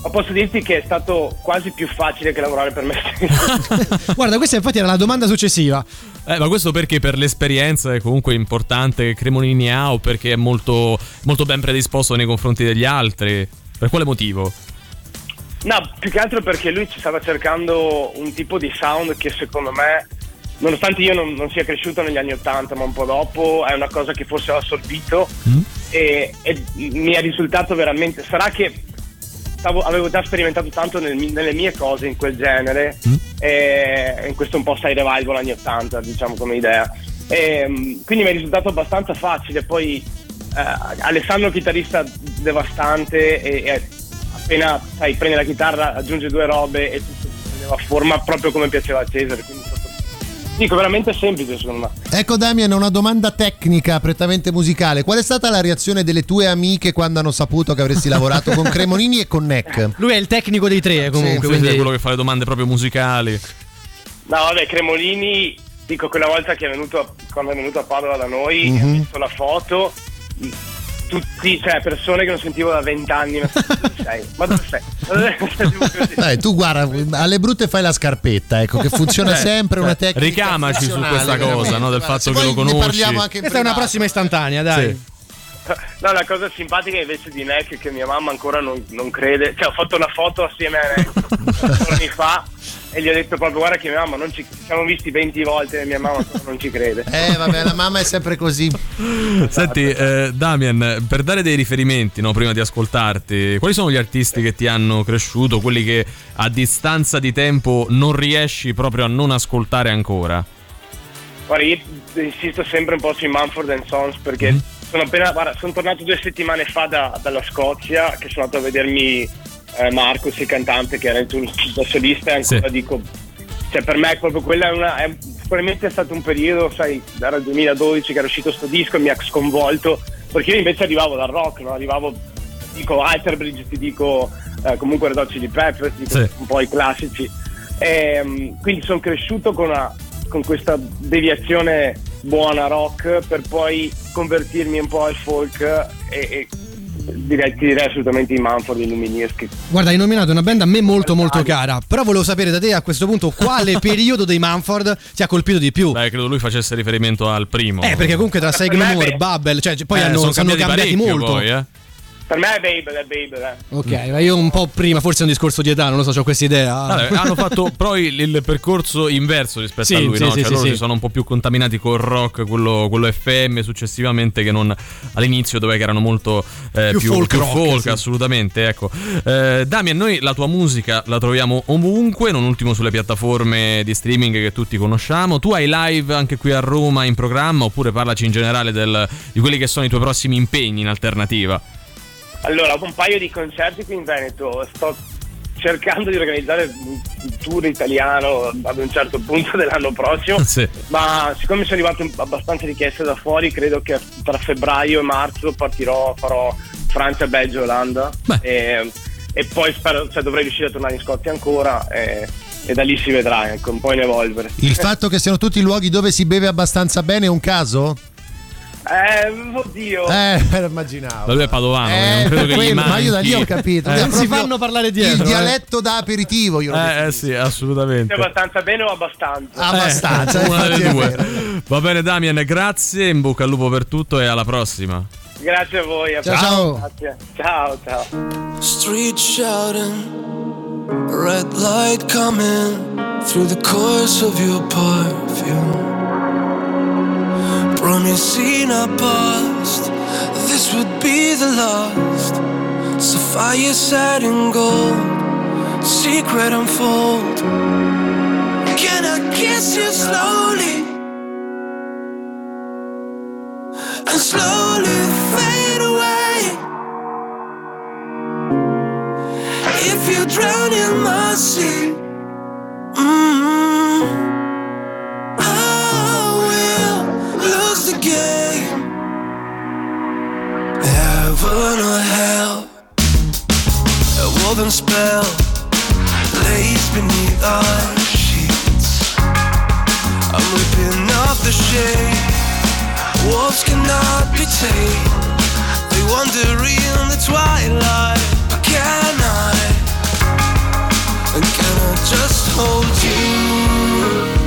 ma posso dirti che è stato quasi più facile che lavorare per me stesso. Guarda, questa infatti era la domanda successiva. Eh, ma questo perché per l'esperienza è comunque importante che Cremonini ha o perché è molto, molto ben predisposto nei confronti degli altri? Per quale motivo? No, più che altro perché lui ci stava cercando un tipo di sound che secondo me, nonostante io non, non sia cresciuto negli anni 80, ma un po' dopo, è una cosa che forse ho assorbito e, e mi è risultato veramente... Sarà che stavo- avevo già sperimentato tanto nel nelle mie cose in quel genere e in questo un po' sai revival anni 80, diciamo come idea. E, mm, quindi mi è risultato abbastanza facile. Poi eh, Alessandro chitarrista devastante e, e appena sai, prende la chitarra aggiunge due robe e tutto prendeva forma proprio come piaceva a Cesare. Quindi dico veramente semplice secondo me. Ecco Damian, una domanda tecnica prettamente musicale. Qual è stata la reazione delle tue amiche quando hanno saputo che avresti lavorato con Cremonini e con Neck? Lui è il tecnico dei tre, comunque. Quindi è quello che fa le domande proprio musicali. No, vabbè, Cremolini, dico quella volta che è venuto a- quando è venuto a Padova da noi, Mhm. ha visto la foto, tutti, cioè persone che non sentivo da vent'anni, ma dove sei? Ma dove sei? Dai, tu guarda, alle brutte fai la scarpetta, ecco, che funziona Eh, sempre una cioè, tecnica. Ricamaci su questa cosa, no? Del fatto che lo ne conosci. parliamo anche in Questa è una prossima istantanea, dai. Sì. No, la cosa simpatica invece di Neck è che mia mamma ancora non, non crede, cioè ho fatto una foto assieme a Neck giorni fa e gli ho detto proprio guarda che mia mamma non ci, ci siamo visti 20 volte e mia mamma non ci crede. Eh, vabbè, la mamma è sempre così. Senti, eh, Damian, per dare dei riferimenti no, prima di ascoltarti, quali sono gli artisti che ti hanno cresciuto, quelli che a distanza di tempo non riesci proprio a non ascoltare ancora? Guarda, io insisto sempre un po' sui Manford and Sons perché sono appena, guarda, sono tornato due settimane fa da- dalla Scozia che sono andato a vedermi eh, Marcus, il cantante che era in tour da solista e ancora dico, cioè per me proprio quella è una, è, probabilmente è stato un periodo, sai, era il 2012 che era uscito sto disco e mi ha sconvolto perché io invece arrivavo dal rock, no? arrivavo, dico Alterbridge, ti dico eh, comunque Red Hot Chili Peppers, dico Sì. un po' i classici. Ehm, quindi sono cresciuto con, una- con questa deviazione buona rock per poi convertirmi un po' al folk e, e direi, ti direi assolutamente i Manford e i Lumineers che Guarda, hai nominato una band a me molto molto cara, però volevo sapere da te a questo punto quale periodo dei Manford ti ha colpito di più. Beh, credo lui facesse riferimento al primo. Eh, perché comunque tra More, beh. Bubble, cioè poi Eh, hanno, sono sono cambiati cambiati, molto. poi, eh. Per me è Babel, è Babel. Eh. Ok, ma io un po' prima, forse è un discorso di età, non lo so, ho questa idea. Vabbè, hanno fatto poi il, il percorso inverso rispetto Sì, a lui, sì, no? sì, Cioè, sì, loro sì. si sono un po' più contaminati col rock, quello, quello FM successivamente che non all'inizio dove che erano molto eh, Più più, folk più rock, folk, sì. assolutamente. Ecco. Eh, Damian, noi la tua musica la troviamo ovunque, non ultimo sulle piattaforme di streaming che tutti conosciamo. Tu hai live anche qui a Roma in programma oppure parlaci in generale del- di quelli che sono i tuoi prossimi impegni in alternativa? Allora, ho un paio di concerti qui in Veneto, sto cercando di organizzare un tour italiano ad un certo punto dell'anno prossimo, Sì. ma siccome sono arrivate abbastanza richieste da fuori, credo che tra febbraio e marzo partirò, farò Francia, Belgio, Olanda e, e poi spero, cioè, dovrei riuscire a tornare in Scozia ancora e, e da lì si vedrà, ecco, un po' in evolvere. Il fatto che siano tutti luoghi dove si beve abbastanza bene è un caso? Eh, oddio. Eh, me lo immaginavo. Da lui è padovano, Eh, non credo per che gli quello, ma io da lì ho capito. Eh. È Non si fanno parlare dietro. Il eh. dialetto da aperitivo, io lo Eh, eh sì, assolutamente. abbastanza bene o abbastanza? Abbastanza, Eh, una delle è due. Va bene, Damian, grazie. In bocca al lupo per tutto e alla prossima. Grazie a voi. a Ciao, ciao. Grazie. Ciao, ciao. Street shouting, red light coming through the course of your perfume. Promising our past, this would be the last. Sapphire set in gold, secret unfold. Can I kiss you slowly? And slowly fade away. If you drown in my sea, mm, I lose the game. Heaven or hell, a woven spell lays beneath our sheets. I'm ripping off the shade. Wolves cannot be tamed. They wander in the twilight. Can I? And can I just hold? You,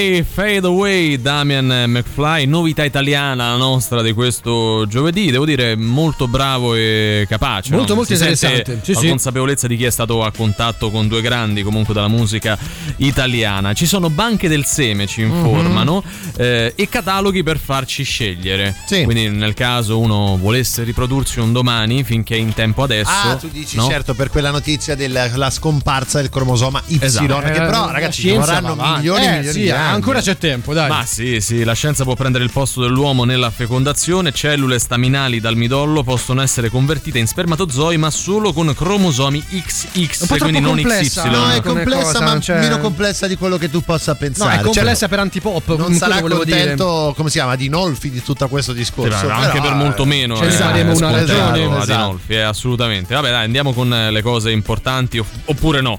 Slowly Fade Away, Damian McFly, novità italiana la nostra di questo giovedì, devo dire molto bravo e capace. Molto, no? molto Si sente interessante. Sì, la sì. consapevolezza di chi è stato a contatto con due grandi comunque della musica italiana. Ci sono banche del seme, ci Mhm. informano, eh, e cataloghi per farci scegliere. Quindi nel caso uno volesse riprodursi un domani finché è in tempo adesso. Ah, tu dici no? certo per quella notizia della la scomparsa del cromosoma Y, Esatto. che Eh, però la ragazzi ci vorranno milioni e Eh, milioni sì, di anni. Ancora c'è tempo, dai. Ma sì, sì, la scienza può prendere il posto dell'uomo nella fecondazione. Cellule staminali dal midollo possono essere convertite in spermatozoi, ma solo con cromosomi XX, Un po' quindi troppo non complessa, XY. No, è complessa, cosa, ma c'è- meno complessa di quello che tu possa No, pensare. è complessa Cioè, per antipop. non sarà volevo dire. contento, come si chiama, Dinolfi di tutto questo discorso. Sì, anche però, per molto meno. ce ne eh, faremo una ragione. ad Esatto. Inolfi, eh, assolutamente. Vabbè, dai, andiamo con eh, le cose importanti opp- oppure no.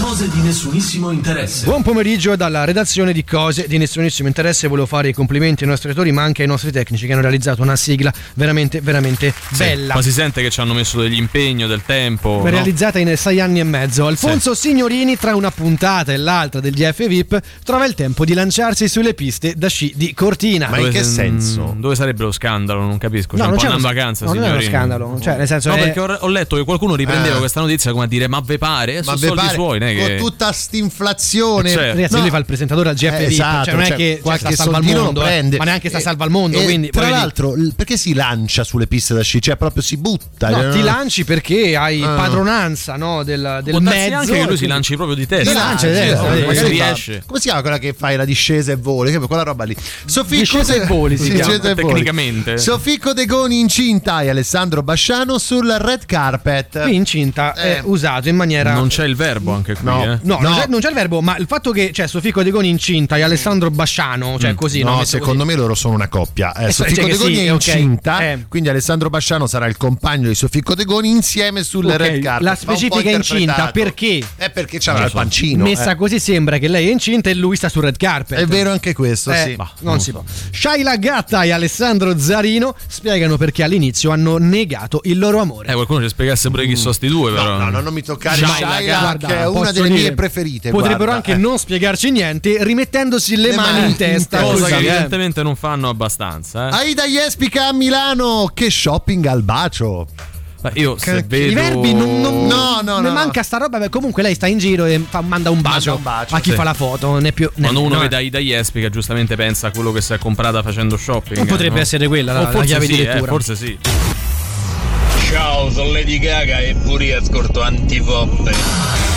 Cose di nessunissimo interesse. Buon pomeriggio dalla redazione di Cose di nessunissimo interesse. Volevo fare i complimenti ai nostri autori, ma anche ai nostri tecnici che hanno realizzato una sigla veramente, veramente Sì, bella. Ma si sente che ci hanno messo degli impegni, del tempo. no? Realizzata in sei anni e mezzo. Alfonso Signorini, tra una puntata e l'altra del GF VIP, trova il tempo di lanciarsi sulle piste da sci di Cortina. Dove- mm, Dove sarebbe lo scandalo? Non capisco. No, C'è non un po' c'è in uno- vacanza, no, non è uno signorini. scandalo. Cioè, nel senso no, è- perché ho, ho letto che qualcuno riprendeva Eh. questa notizia come a dire: Ma ve pare? Ma Sono ve soldi pare, suoi, è con che. tutta st'inflazione. Certo. Ragazzi, No. lui fa il presentatore al GF Eh, VIP, esatto, cioè non è cioè, che qualche sta salva al mondo, lo eh, prende. ma neanche sta E- salva al mondo. e quindi, tra dire- l'altro, l- perché si lancia sulle piste da sci? Cioè, proprio si butta. No, eh, ti lanci perché hai Ah. padronanza no, del, del mezzo. anche che lui si lanci proprio di testa. Si lancia di testa, fa- riesce. Come si chiama quella che fai la discesa e voli? Che- Quella roba lì. Sofì Discesa e voli si chiama, tecnicamente. Sofì Codegoni incinta e Alessandro Basciano sul red carpet. Qui incinta è Eh. usato in maniera. Non c'è il verbo anche qui. No. eh. No, Non, c'è, non c'è il verbo, ma il fatto che c'è Sofì Codegoni incinta e Alessandro Basciano, cioè così, No, no? Secondo me loro sono una coppia. Eh, Eh, Sofì cioè che Codegoni sì, è incinta, Eh. quindi Alessandro Basciano sarà il compagno di Sofì Codegoni insieme sul Ok, red carpet. La specifica è incinta perché? È perché c'aveva il pancino. Messa eh. così sembra che lei è incinta e lui sta sul red carpet. È vero anche questo, Eh, sì. non, non si può. Shaila Gatta e Alessandro Zarino spiegano perché all'inizio hanno negato il loro amore. Eh, qualcuno ci spiegasse pure chi sono sti due, però. No, no, non mi toccare Shaila Shaila, Gatta. che è una posso delle dire, mie preferite. Potrebbero guarda, anche eh. non spiegarci niente rimettendosi le, mani in testa. Cosa così, che eh. evidentemente non fanno abbastanza. Eh. Aida Jespica a Milano, che shopping al bacio. Io se I vedo. verbi non, non- No, no, ne no, manca sta roba. beh, comunque lei sta in giro e fa- manda un bacio, un bacio, a chi sì. fa la foto. Né più, né Quando uno no, vede Aida Iespi che giustamente pensa a quello che si è comprata facendo shopping. Non potrebbe no? essere quella la- la forse chiave di sì, lettura. eh, forse sì. Ciao, sono Lady Gaga e pure ascolto antipoppe.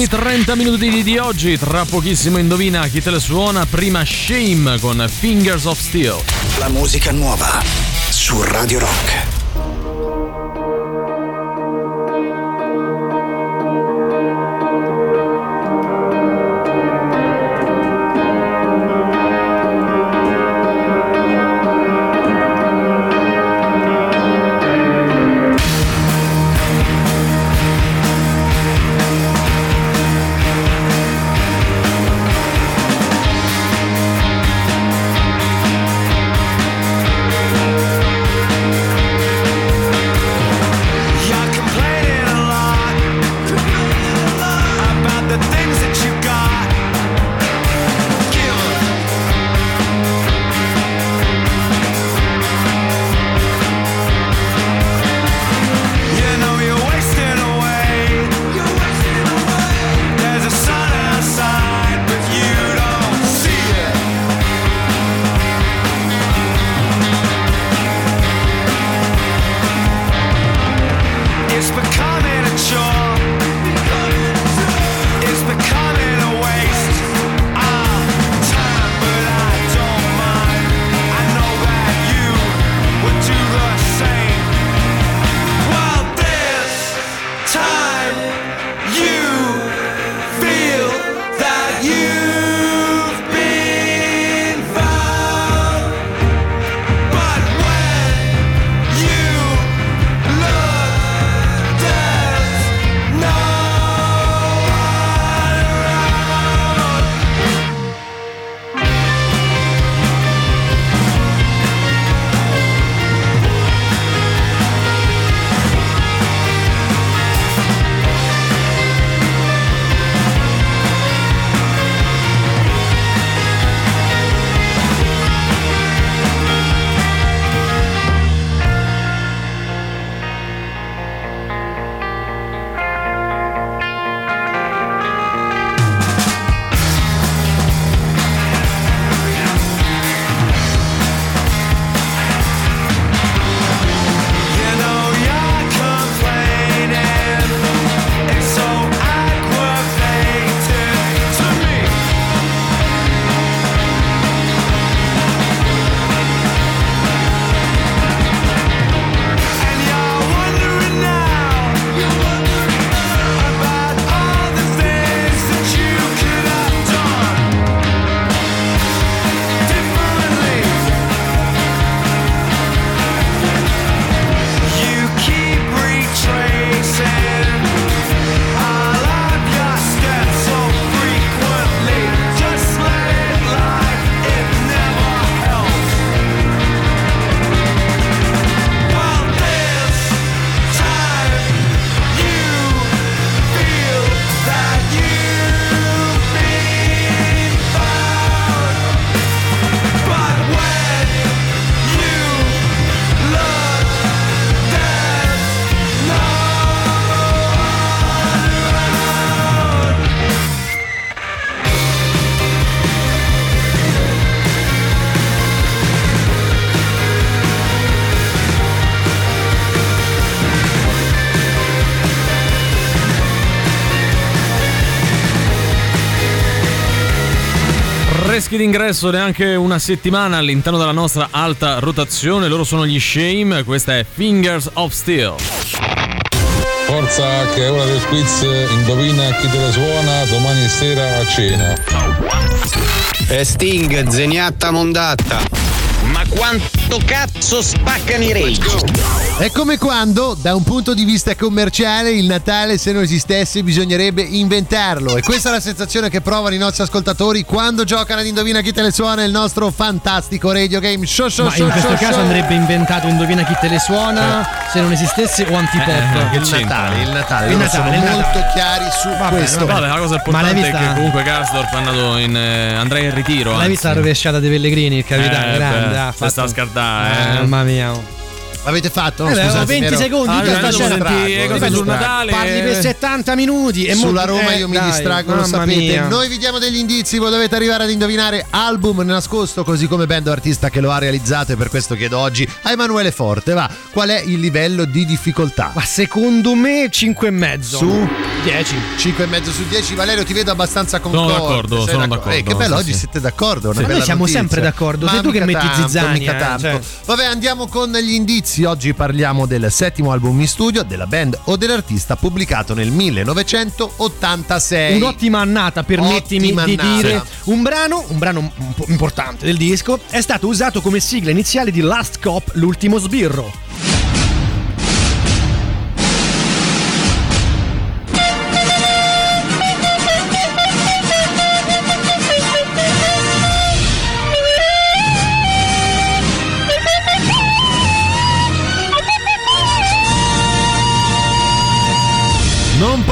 Ultimi 30 minuti di, oggi, tra pochissimo indovina chi te le suona, prima Shame con Fingers of Steel. La musica nuova su Radio Rock. but Freschi d'ingresso neanche una settimana all'interno della nostra alta rotazione, loro sono gli Shame, questa è Fingers of Steel. Forza che è ora del quiz, indovina chi te la suona domani sera a cena. E Sting, zeniatta mondatta. Ma quanto cazzo spaccano i rage? È come quando, da un punto di vista commerciale, il Natale, se non esistesse, bisognerebbe inventarlo. E questa è la sensazione che provano i nostri ascoltatori quando giocano ad Indovina chi te le suona il nostro fantastico radio game show show Ma show in questo show, caso show. andrebbe inventato Indovina chi te le suona se non esistesse o antipop. Eh, il Natale, il Natale, Il Natale, sono il Natale. molto chiari su Vabbè, questo. Vabbè, la cosa importante è vista? che comunque è andato in. eh, andrà in ritiro. L'hai anzi. vista la rovesciata dei Pellegrini, il capitano? Eh, grande. beh, ha se sta a Eh, eh. Mamma mia. L'avete fatto? No, Eh scusate, 20 mi ero- secondi, Ah, ero sul. Natale. Parli per 70 minuti e Sulla Roma eh, io mi dai, distraggo, lo sapete. mia. Noi vi diamo degli indizi, voi dovete arrivare ad indovinare album nascosto, così come band o artista che lo ha realizzato. E per questo chiedo oggi a Emanuele Forte: va, qual è il livello di difficoltà? Ma secondo me 5 e mezzo. Su 10. 5 e mezzo su 10. Valerio, ti vedo abbastanza Sono concorde. d'accordo, Sei sono d'accordo, Eh, che bello, sì, oggi sì. siete d'accordo. Una Ma bella noi siamo notizia. sempre d'accordo, sei tu che metti tanto, zizzania, eh, tanto. cioè. Vabbè, andiamo con gli indizi. Oggi parliamo del settimo album in studio della band o dell'artista pubblicato nel 1986. Un'ottima annata, permettimi Ottima di annata. dire. Un brano, un brano un po' importante del disco, è stato usato come sigla iniziale di Last Cop, l'ultimo sbirro.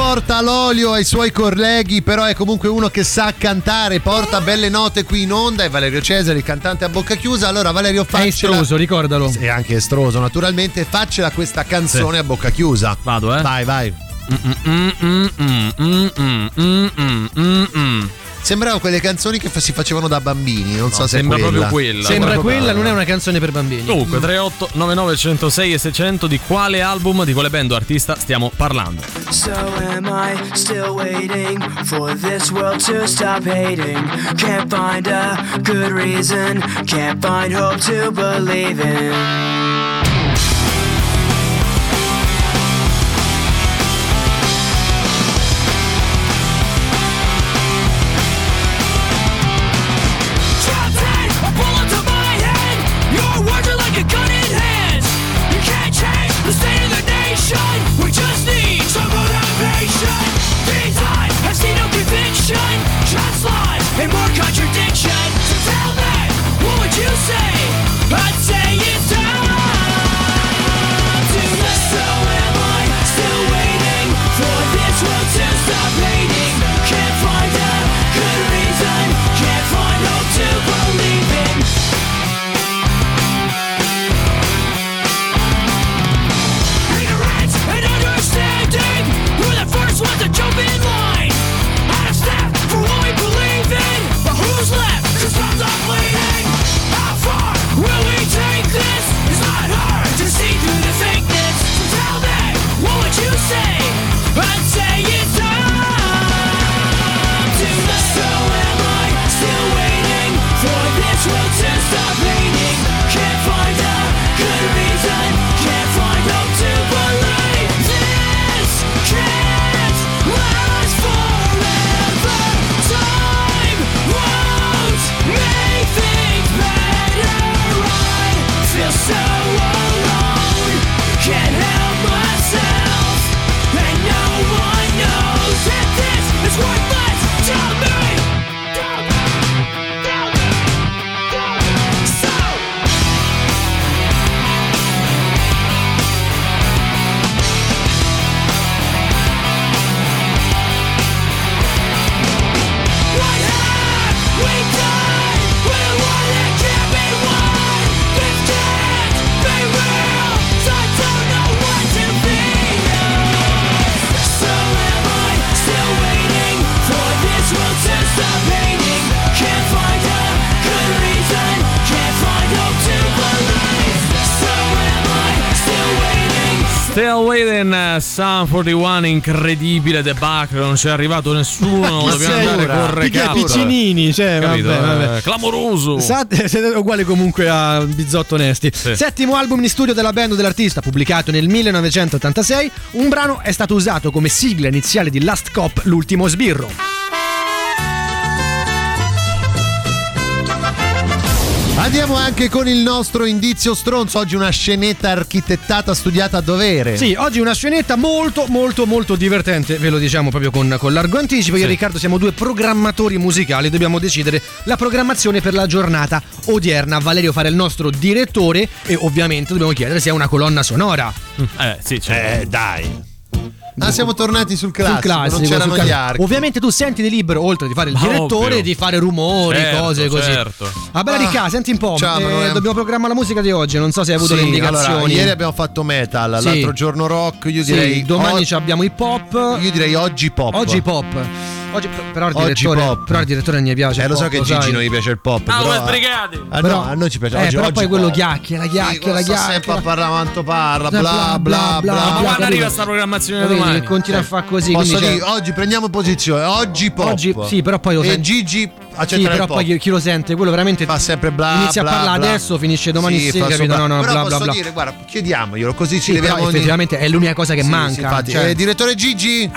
Porta l'olio ai suoi colleghi, però è comunque uno che sa cantare, porta belle note qui in onda. È Valerio Cesare, il cantante a bocca chiusa. Allora, Valerio, È faccela. estroso, ricordalo. E anche estroso, naturalmente. Faccela questa canzone a bocca chiusa. Vado, eh. Vai, vai. Mm, Sembrano quelle canzoni che si facevano da bambini. Non so se sembra è quella. proprio quella. Sembra quella, non è una canzone per bambini. Comunque 38 99 106 e 600 di quale album, di quale band o artista stiamo parlando? So am I still waiting for this world to stop hating? Can't find a good reason, can't find hope to believe in. Sun 41, incredibile debacle, non c'è arrivato nessuno, dobbiamo andare con recap. piccinini, cioè, Capito? vabbè, vabbè. Eh, clamoroso. Sa- siete uguali comunque a Bizzotto Onesti. Settimo album in studio della band dell'artista, pubblicato nel 1986. Un brano è stato usato come sigla iniziale di Last Cop, l'ultimo sbirro. Andiamo anche con il nostro indizio stronzo. Oggi una scenetta architettata studiata a dovere. Sì, oggi una scenetta molto molto molto divertente, ve lo diciamo proprio con, con largo anticipo. Io e Sì. Riccardo siamo due programmatori musicali, dobbiamo decidere la programmazione per la giornata odierna. Valerio fare il nostro direttore e ovviamente dobbiamo chiedere se è una colonna sonora. Eh, sì, certo. Eh, dai. Ah, siamo tornati sul classico, sul classico, non c'erano sul gli archi. Ovviamente tu sentiti libero, oltre di fare il Ma direttore, ovvio. di fare rumori, Certo, cose così. certo. Ah, bella Ah, Ricca, senti un po'. ciao, eh, dobbiamo programmare la musica di oggi. Non so se hai avuto Sì, le indicazioni. allora, ieri abbiamo fatto metal, Sì. l'altro giorno rock, io Sì, direi domani o- ci abbiamo hip hop. Io direi oggi pop. Oggi pop. Oggi, però, il Oggi direttore, pop. però il direttore non gli piace. Eh, il lo so pop, che Gigi sai. non gli piace il pop. Ah, però, come sbrigati! Ah, Però- no, a noi ci piace. eh, oggi, però oggi poi quello pop. chiacchiera, chiacchiera, Sì, sta chiacchiera. sempre a parlare quanto parla, Bla, bla bla, bla bla. bla, Ma quando capito? arriva sta programmazione Capito? domani? Continua a fare così. Posso dire, oggi prendiamo posizione, oggi pop. Oggi- sì, però poi lo E senti- Gigi Sì, accetterà però il pop. poi chi, chi lo sente, quello veramente fa sempre bla inizia bla, a parlare bla. adesso, finisce domani Sì, sera, capito? No, no, bla bla bla. dire, guarda, chiediamoglielo così ci Sì, leviamo effettivamente è l'unica cosa che Sì, manca. sì, infatti. cioè- Eh, direttore Gigi?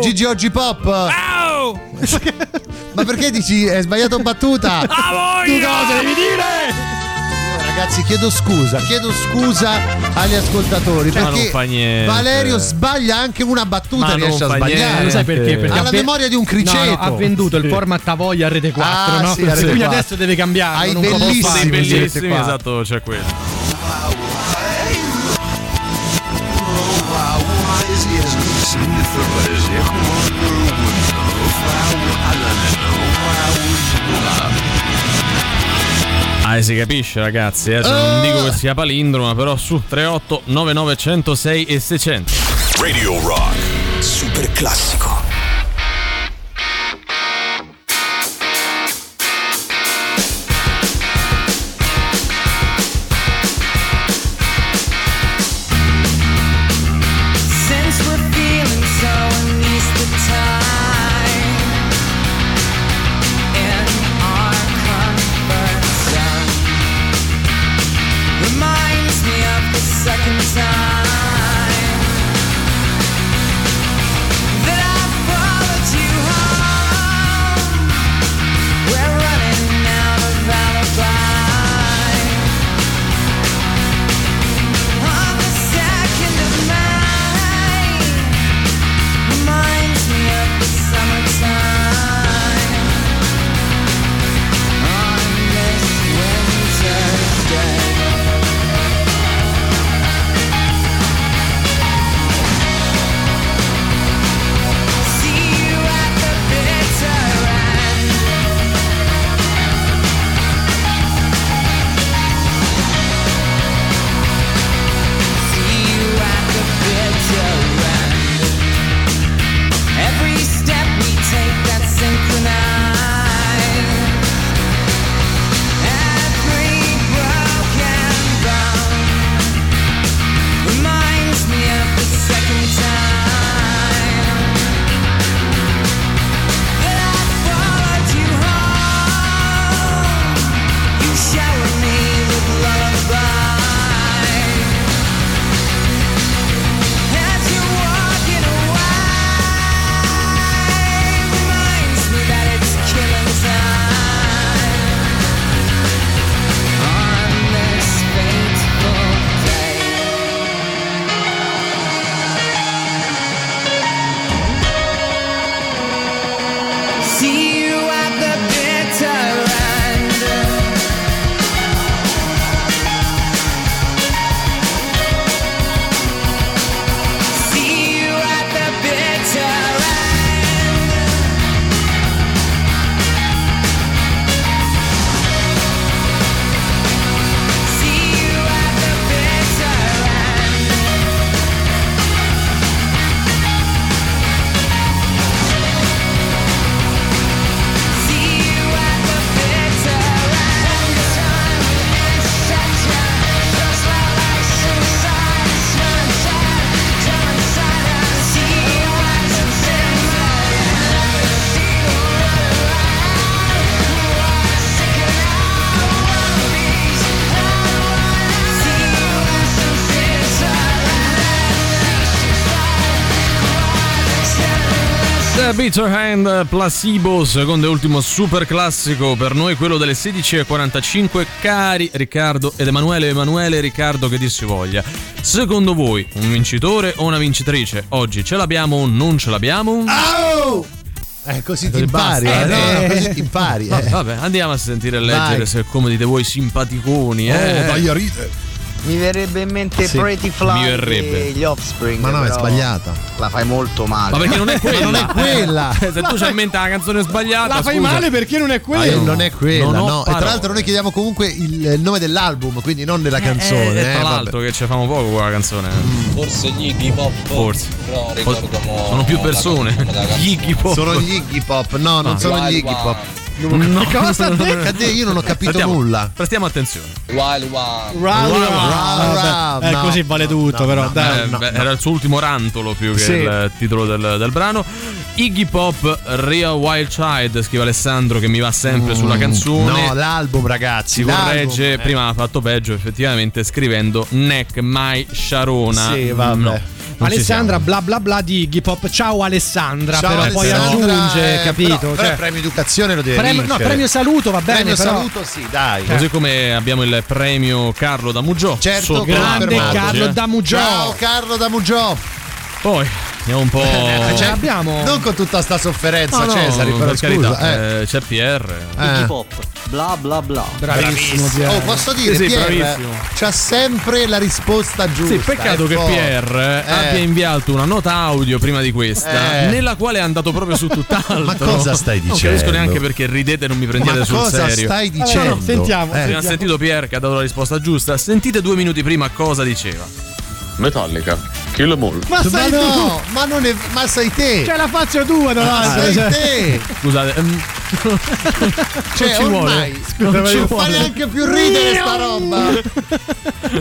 Gigi oggi pop. Ma perché dici hai sbagliato battuta? A Tu cosa devi dire? Ragazzi, chiedo scusa, chiedo scusa agli ascoltatori Ma non perché fa niente. Valerio sbaglia anche una battuta, Ma riesce a non fa sbagliare. niente. Lo sai perché? Perché ha la ve- memoria di un criceto. No, no, ha venduto il format a voglia a Rete 4, Ah, no? sì, a Rete Quindi 4. adesso deve cambiare. Hai non bellissimi bellissimi, esatto, c'è quello. Ah, si capisce, ragazzi. Eh? Se non dico che sia palindroma, però su 38 9906 e 600. Radio Rock. Super classico. Hand Placebo, secondo e ultimo super classico per noi, quello delle 16.45. Cari Riccardo ed Emanuele, Emanuele e Riccardo, che dir si voglia. Secondo voi, un vincitore o una vincitrice? Oggi ce l'abbiamo o non ce l'abbiamo? Oh! Eh, così ti impari, basta. eh, no, Eh. no, così ti impari. Eh. Vabbè, andiamo a sentire e leggere Vai. se come dite voi simpaticoni. Eh. Oh, vai a ridere. Mi verrebbe in mente Sì. Pretty Fly verrebbe. gli Offspring. Ma no, è sbagliata. La fai molto male. Ma perché non è quella? non è quella. Se tu c'hai in mente la canzone sbagliata, La fai scusa. male perché non è Ah, quella. eh, non è quella, Non ho no. E tra l'altro noi chiediamo comunque il, il nome dell'album, quindi non della canzone. Eh, eh, tra vabbè. l'altro che ci famo poco con la canzone. Forse gli Iggy Pop. Forse. Però ricordo mo- Sono più la persone. Gli Iggy Pop. Sono gli Iggy Pop, no, non Ah. sono gli Iggy Pop. No. Cosa? Cadè, Io non ho capito Prestiamo- nulla. Prestiamo attenzione. Wild One. Round, Round, round. round. Eh, No, così vale no, tutto, no, però. no, dai. Eh, no, beh, no. Era il suo ultimo rantolo più che Sì. il titolo del, del brano. Iggy Pop Real Wild Child, scrive Alessandro che mi va sempre sulla canzone. Mm, No, l'album, ragazzi. si l'album. corregge, Eh. prima ha fatto peggio effettivamente scrivendo Neck My Sharona. Sì, vabbè. No, Alessandra bla bla bla di Iggy Pop. Ciao Alessandra. Ciao, però poi Alessandra, aggiunge, eh, capito? Però, però Cioè, il premio educazione lo deve premio, no, premio saluto va bene. Premio però. saluto, sì, dai. Così come abbiamo il premio Carlo da Muggio. Certo, grande. Carlo da Muggio. Ciao Carlo da Muggiò. Poi andiamo un po'. Eh, ce Cioè, l'abbiamo. Non con tutta sta sofferenza, No, no, Cesari, però per scusa. carità, eh. eh, c'è PR. Eh. Pop. Bla bla bla. Bravissimo, Pier. Oh, posso dire, Sì, sì, Pier bravissimo. c'ha sempre la risposta giusta. Sì, peccato che. Pierre Eh. abbia inviato una nota audio prima di questa, Eh. nella quale è andato proprio su tutt'altro. Ma cosa stai Non dicendo? capisco neanche perché ridete e non mi prendete Ma sul cosa serio. stai Allora, dicendo? no, sentiamo. Eh. Abbiamo sentito Pierre che ha dato la risposta giusta. Sentite due minuti prima cosa diceva. Metallica, Kill 'em all. Ma Ma sei no, ma non è. Ma sei te! tu. C'è la faccia tua Ma davanti. sei cioè. te! Scusate, ehm, Cioè, non ci ormai vuole. non Non ci fa vuole. neanche più ridere sta roba.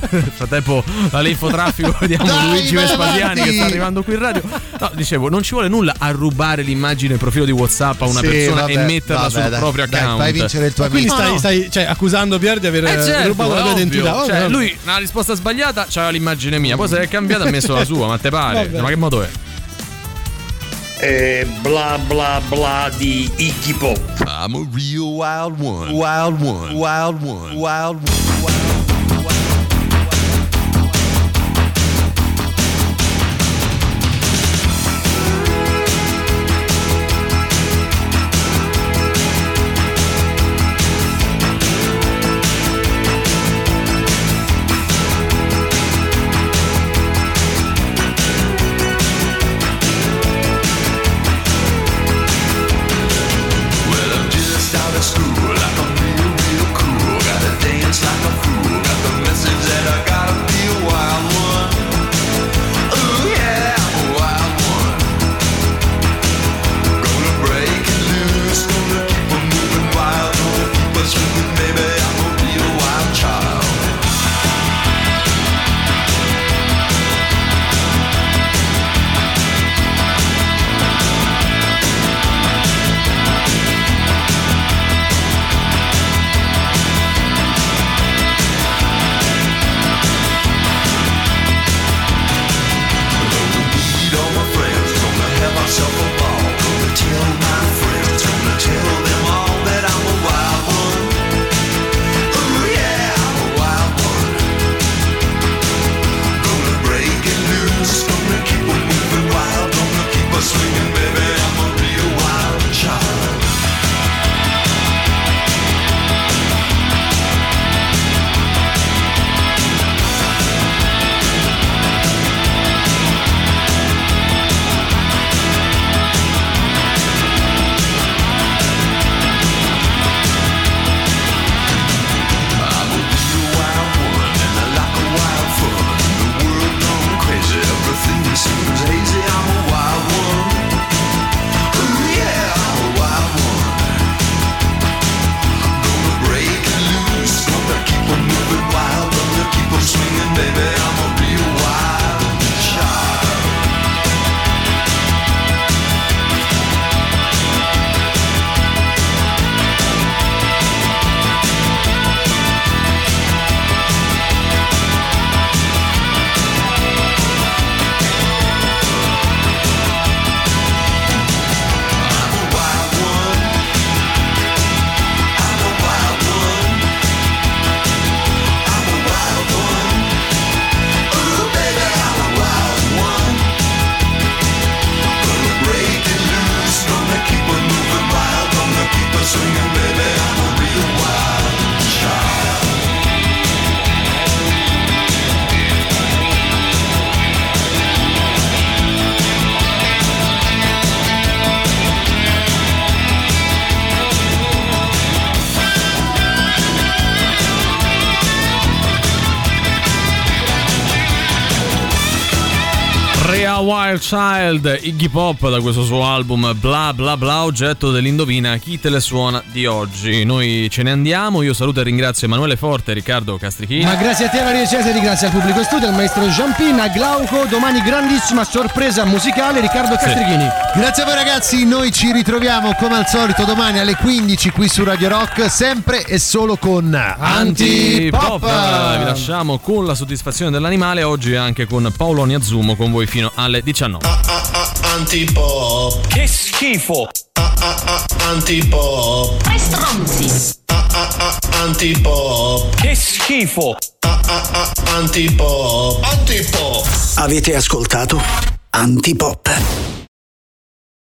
Nel frattempo all'infotraffico vediamo Dai, Luigi Vespasiani che sta arrivando qui in radio. No, dicevo, non ci vuole nulla a rubare l'immagine profilo di WhatsApp a una Sì, persona vabbè, e metterla vabbè, sul dai, proprio dai, account. fai vincere il tuo Ma quindi amico. stai, no. stai cioè, accusando Pier di aver Eh certo, rubato la tua identità. Cioè, lui una risposta sbagliata c'aveva l'immagine mia, poi se è cambiata ha messo la sua, ma te pare? Vabbè. Ma che modo è? E bla bla bla di Iggy Pop. I'm a real wild one. Wild one. Wild one. Wild one. Well, I'm Side. Wild Iggy Pop da questo suo album Bla Bla Bla, oggetto dell'indovina chi te le suona di oggi. Noi ce ne andiamo, io saluto e ringrazio Emanuele Forte e Riccardo Castrichini. Ma grazie a te Maria Cesari, grazie al pubblico studio, al maestro Giampina, Glauco, domani grandissima sorpresa musicale Riccardo Castrichini. Grazie a voi ragazzi, noi ci ritroviamo come al solito domani alle 15 qui su Radio Rock, sempre e solo con Antipop. Antipop. Vi lasciamo con la soddisfazione dell'animale, oggi anche con Paolo Niazzumo con voi fino alle 19. Antipop. Che schifo. Antipop. Tre stronzi. Antipop. Che schifo. Antipop. Antipop. Avete ascoltato Antipop.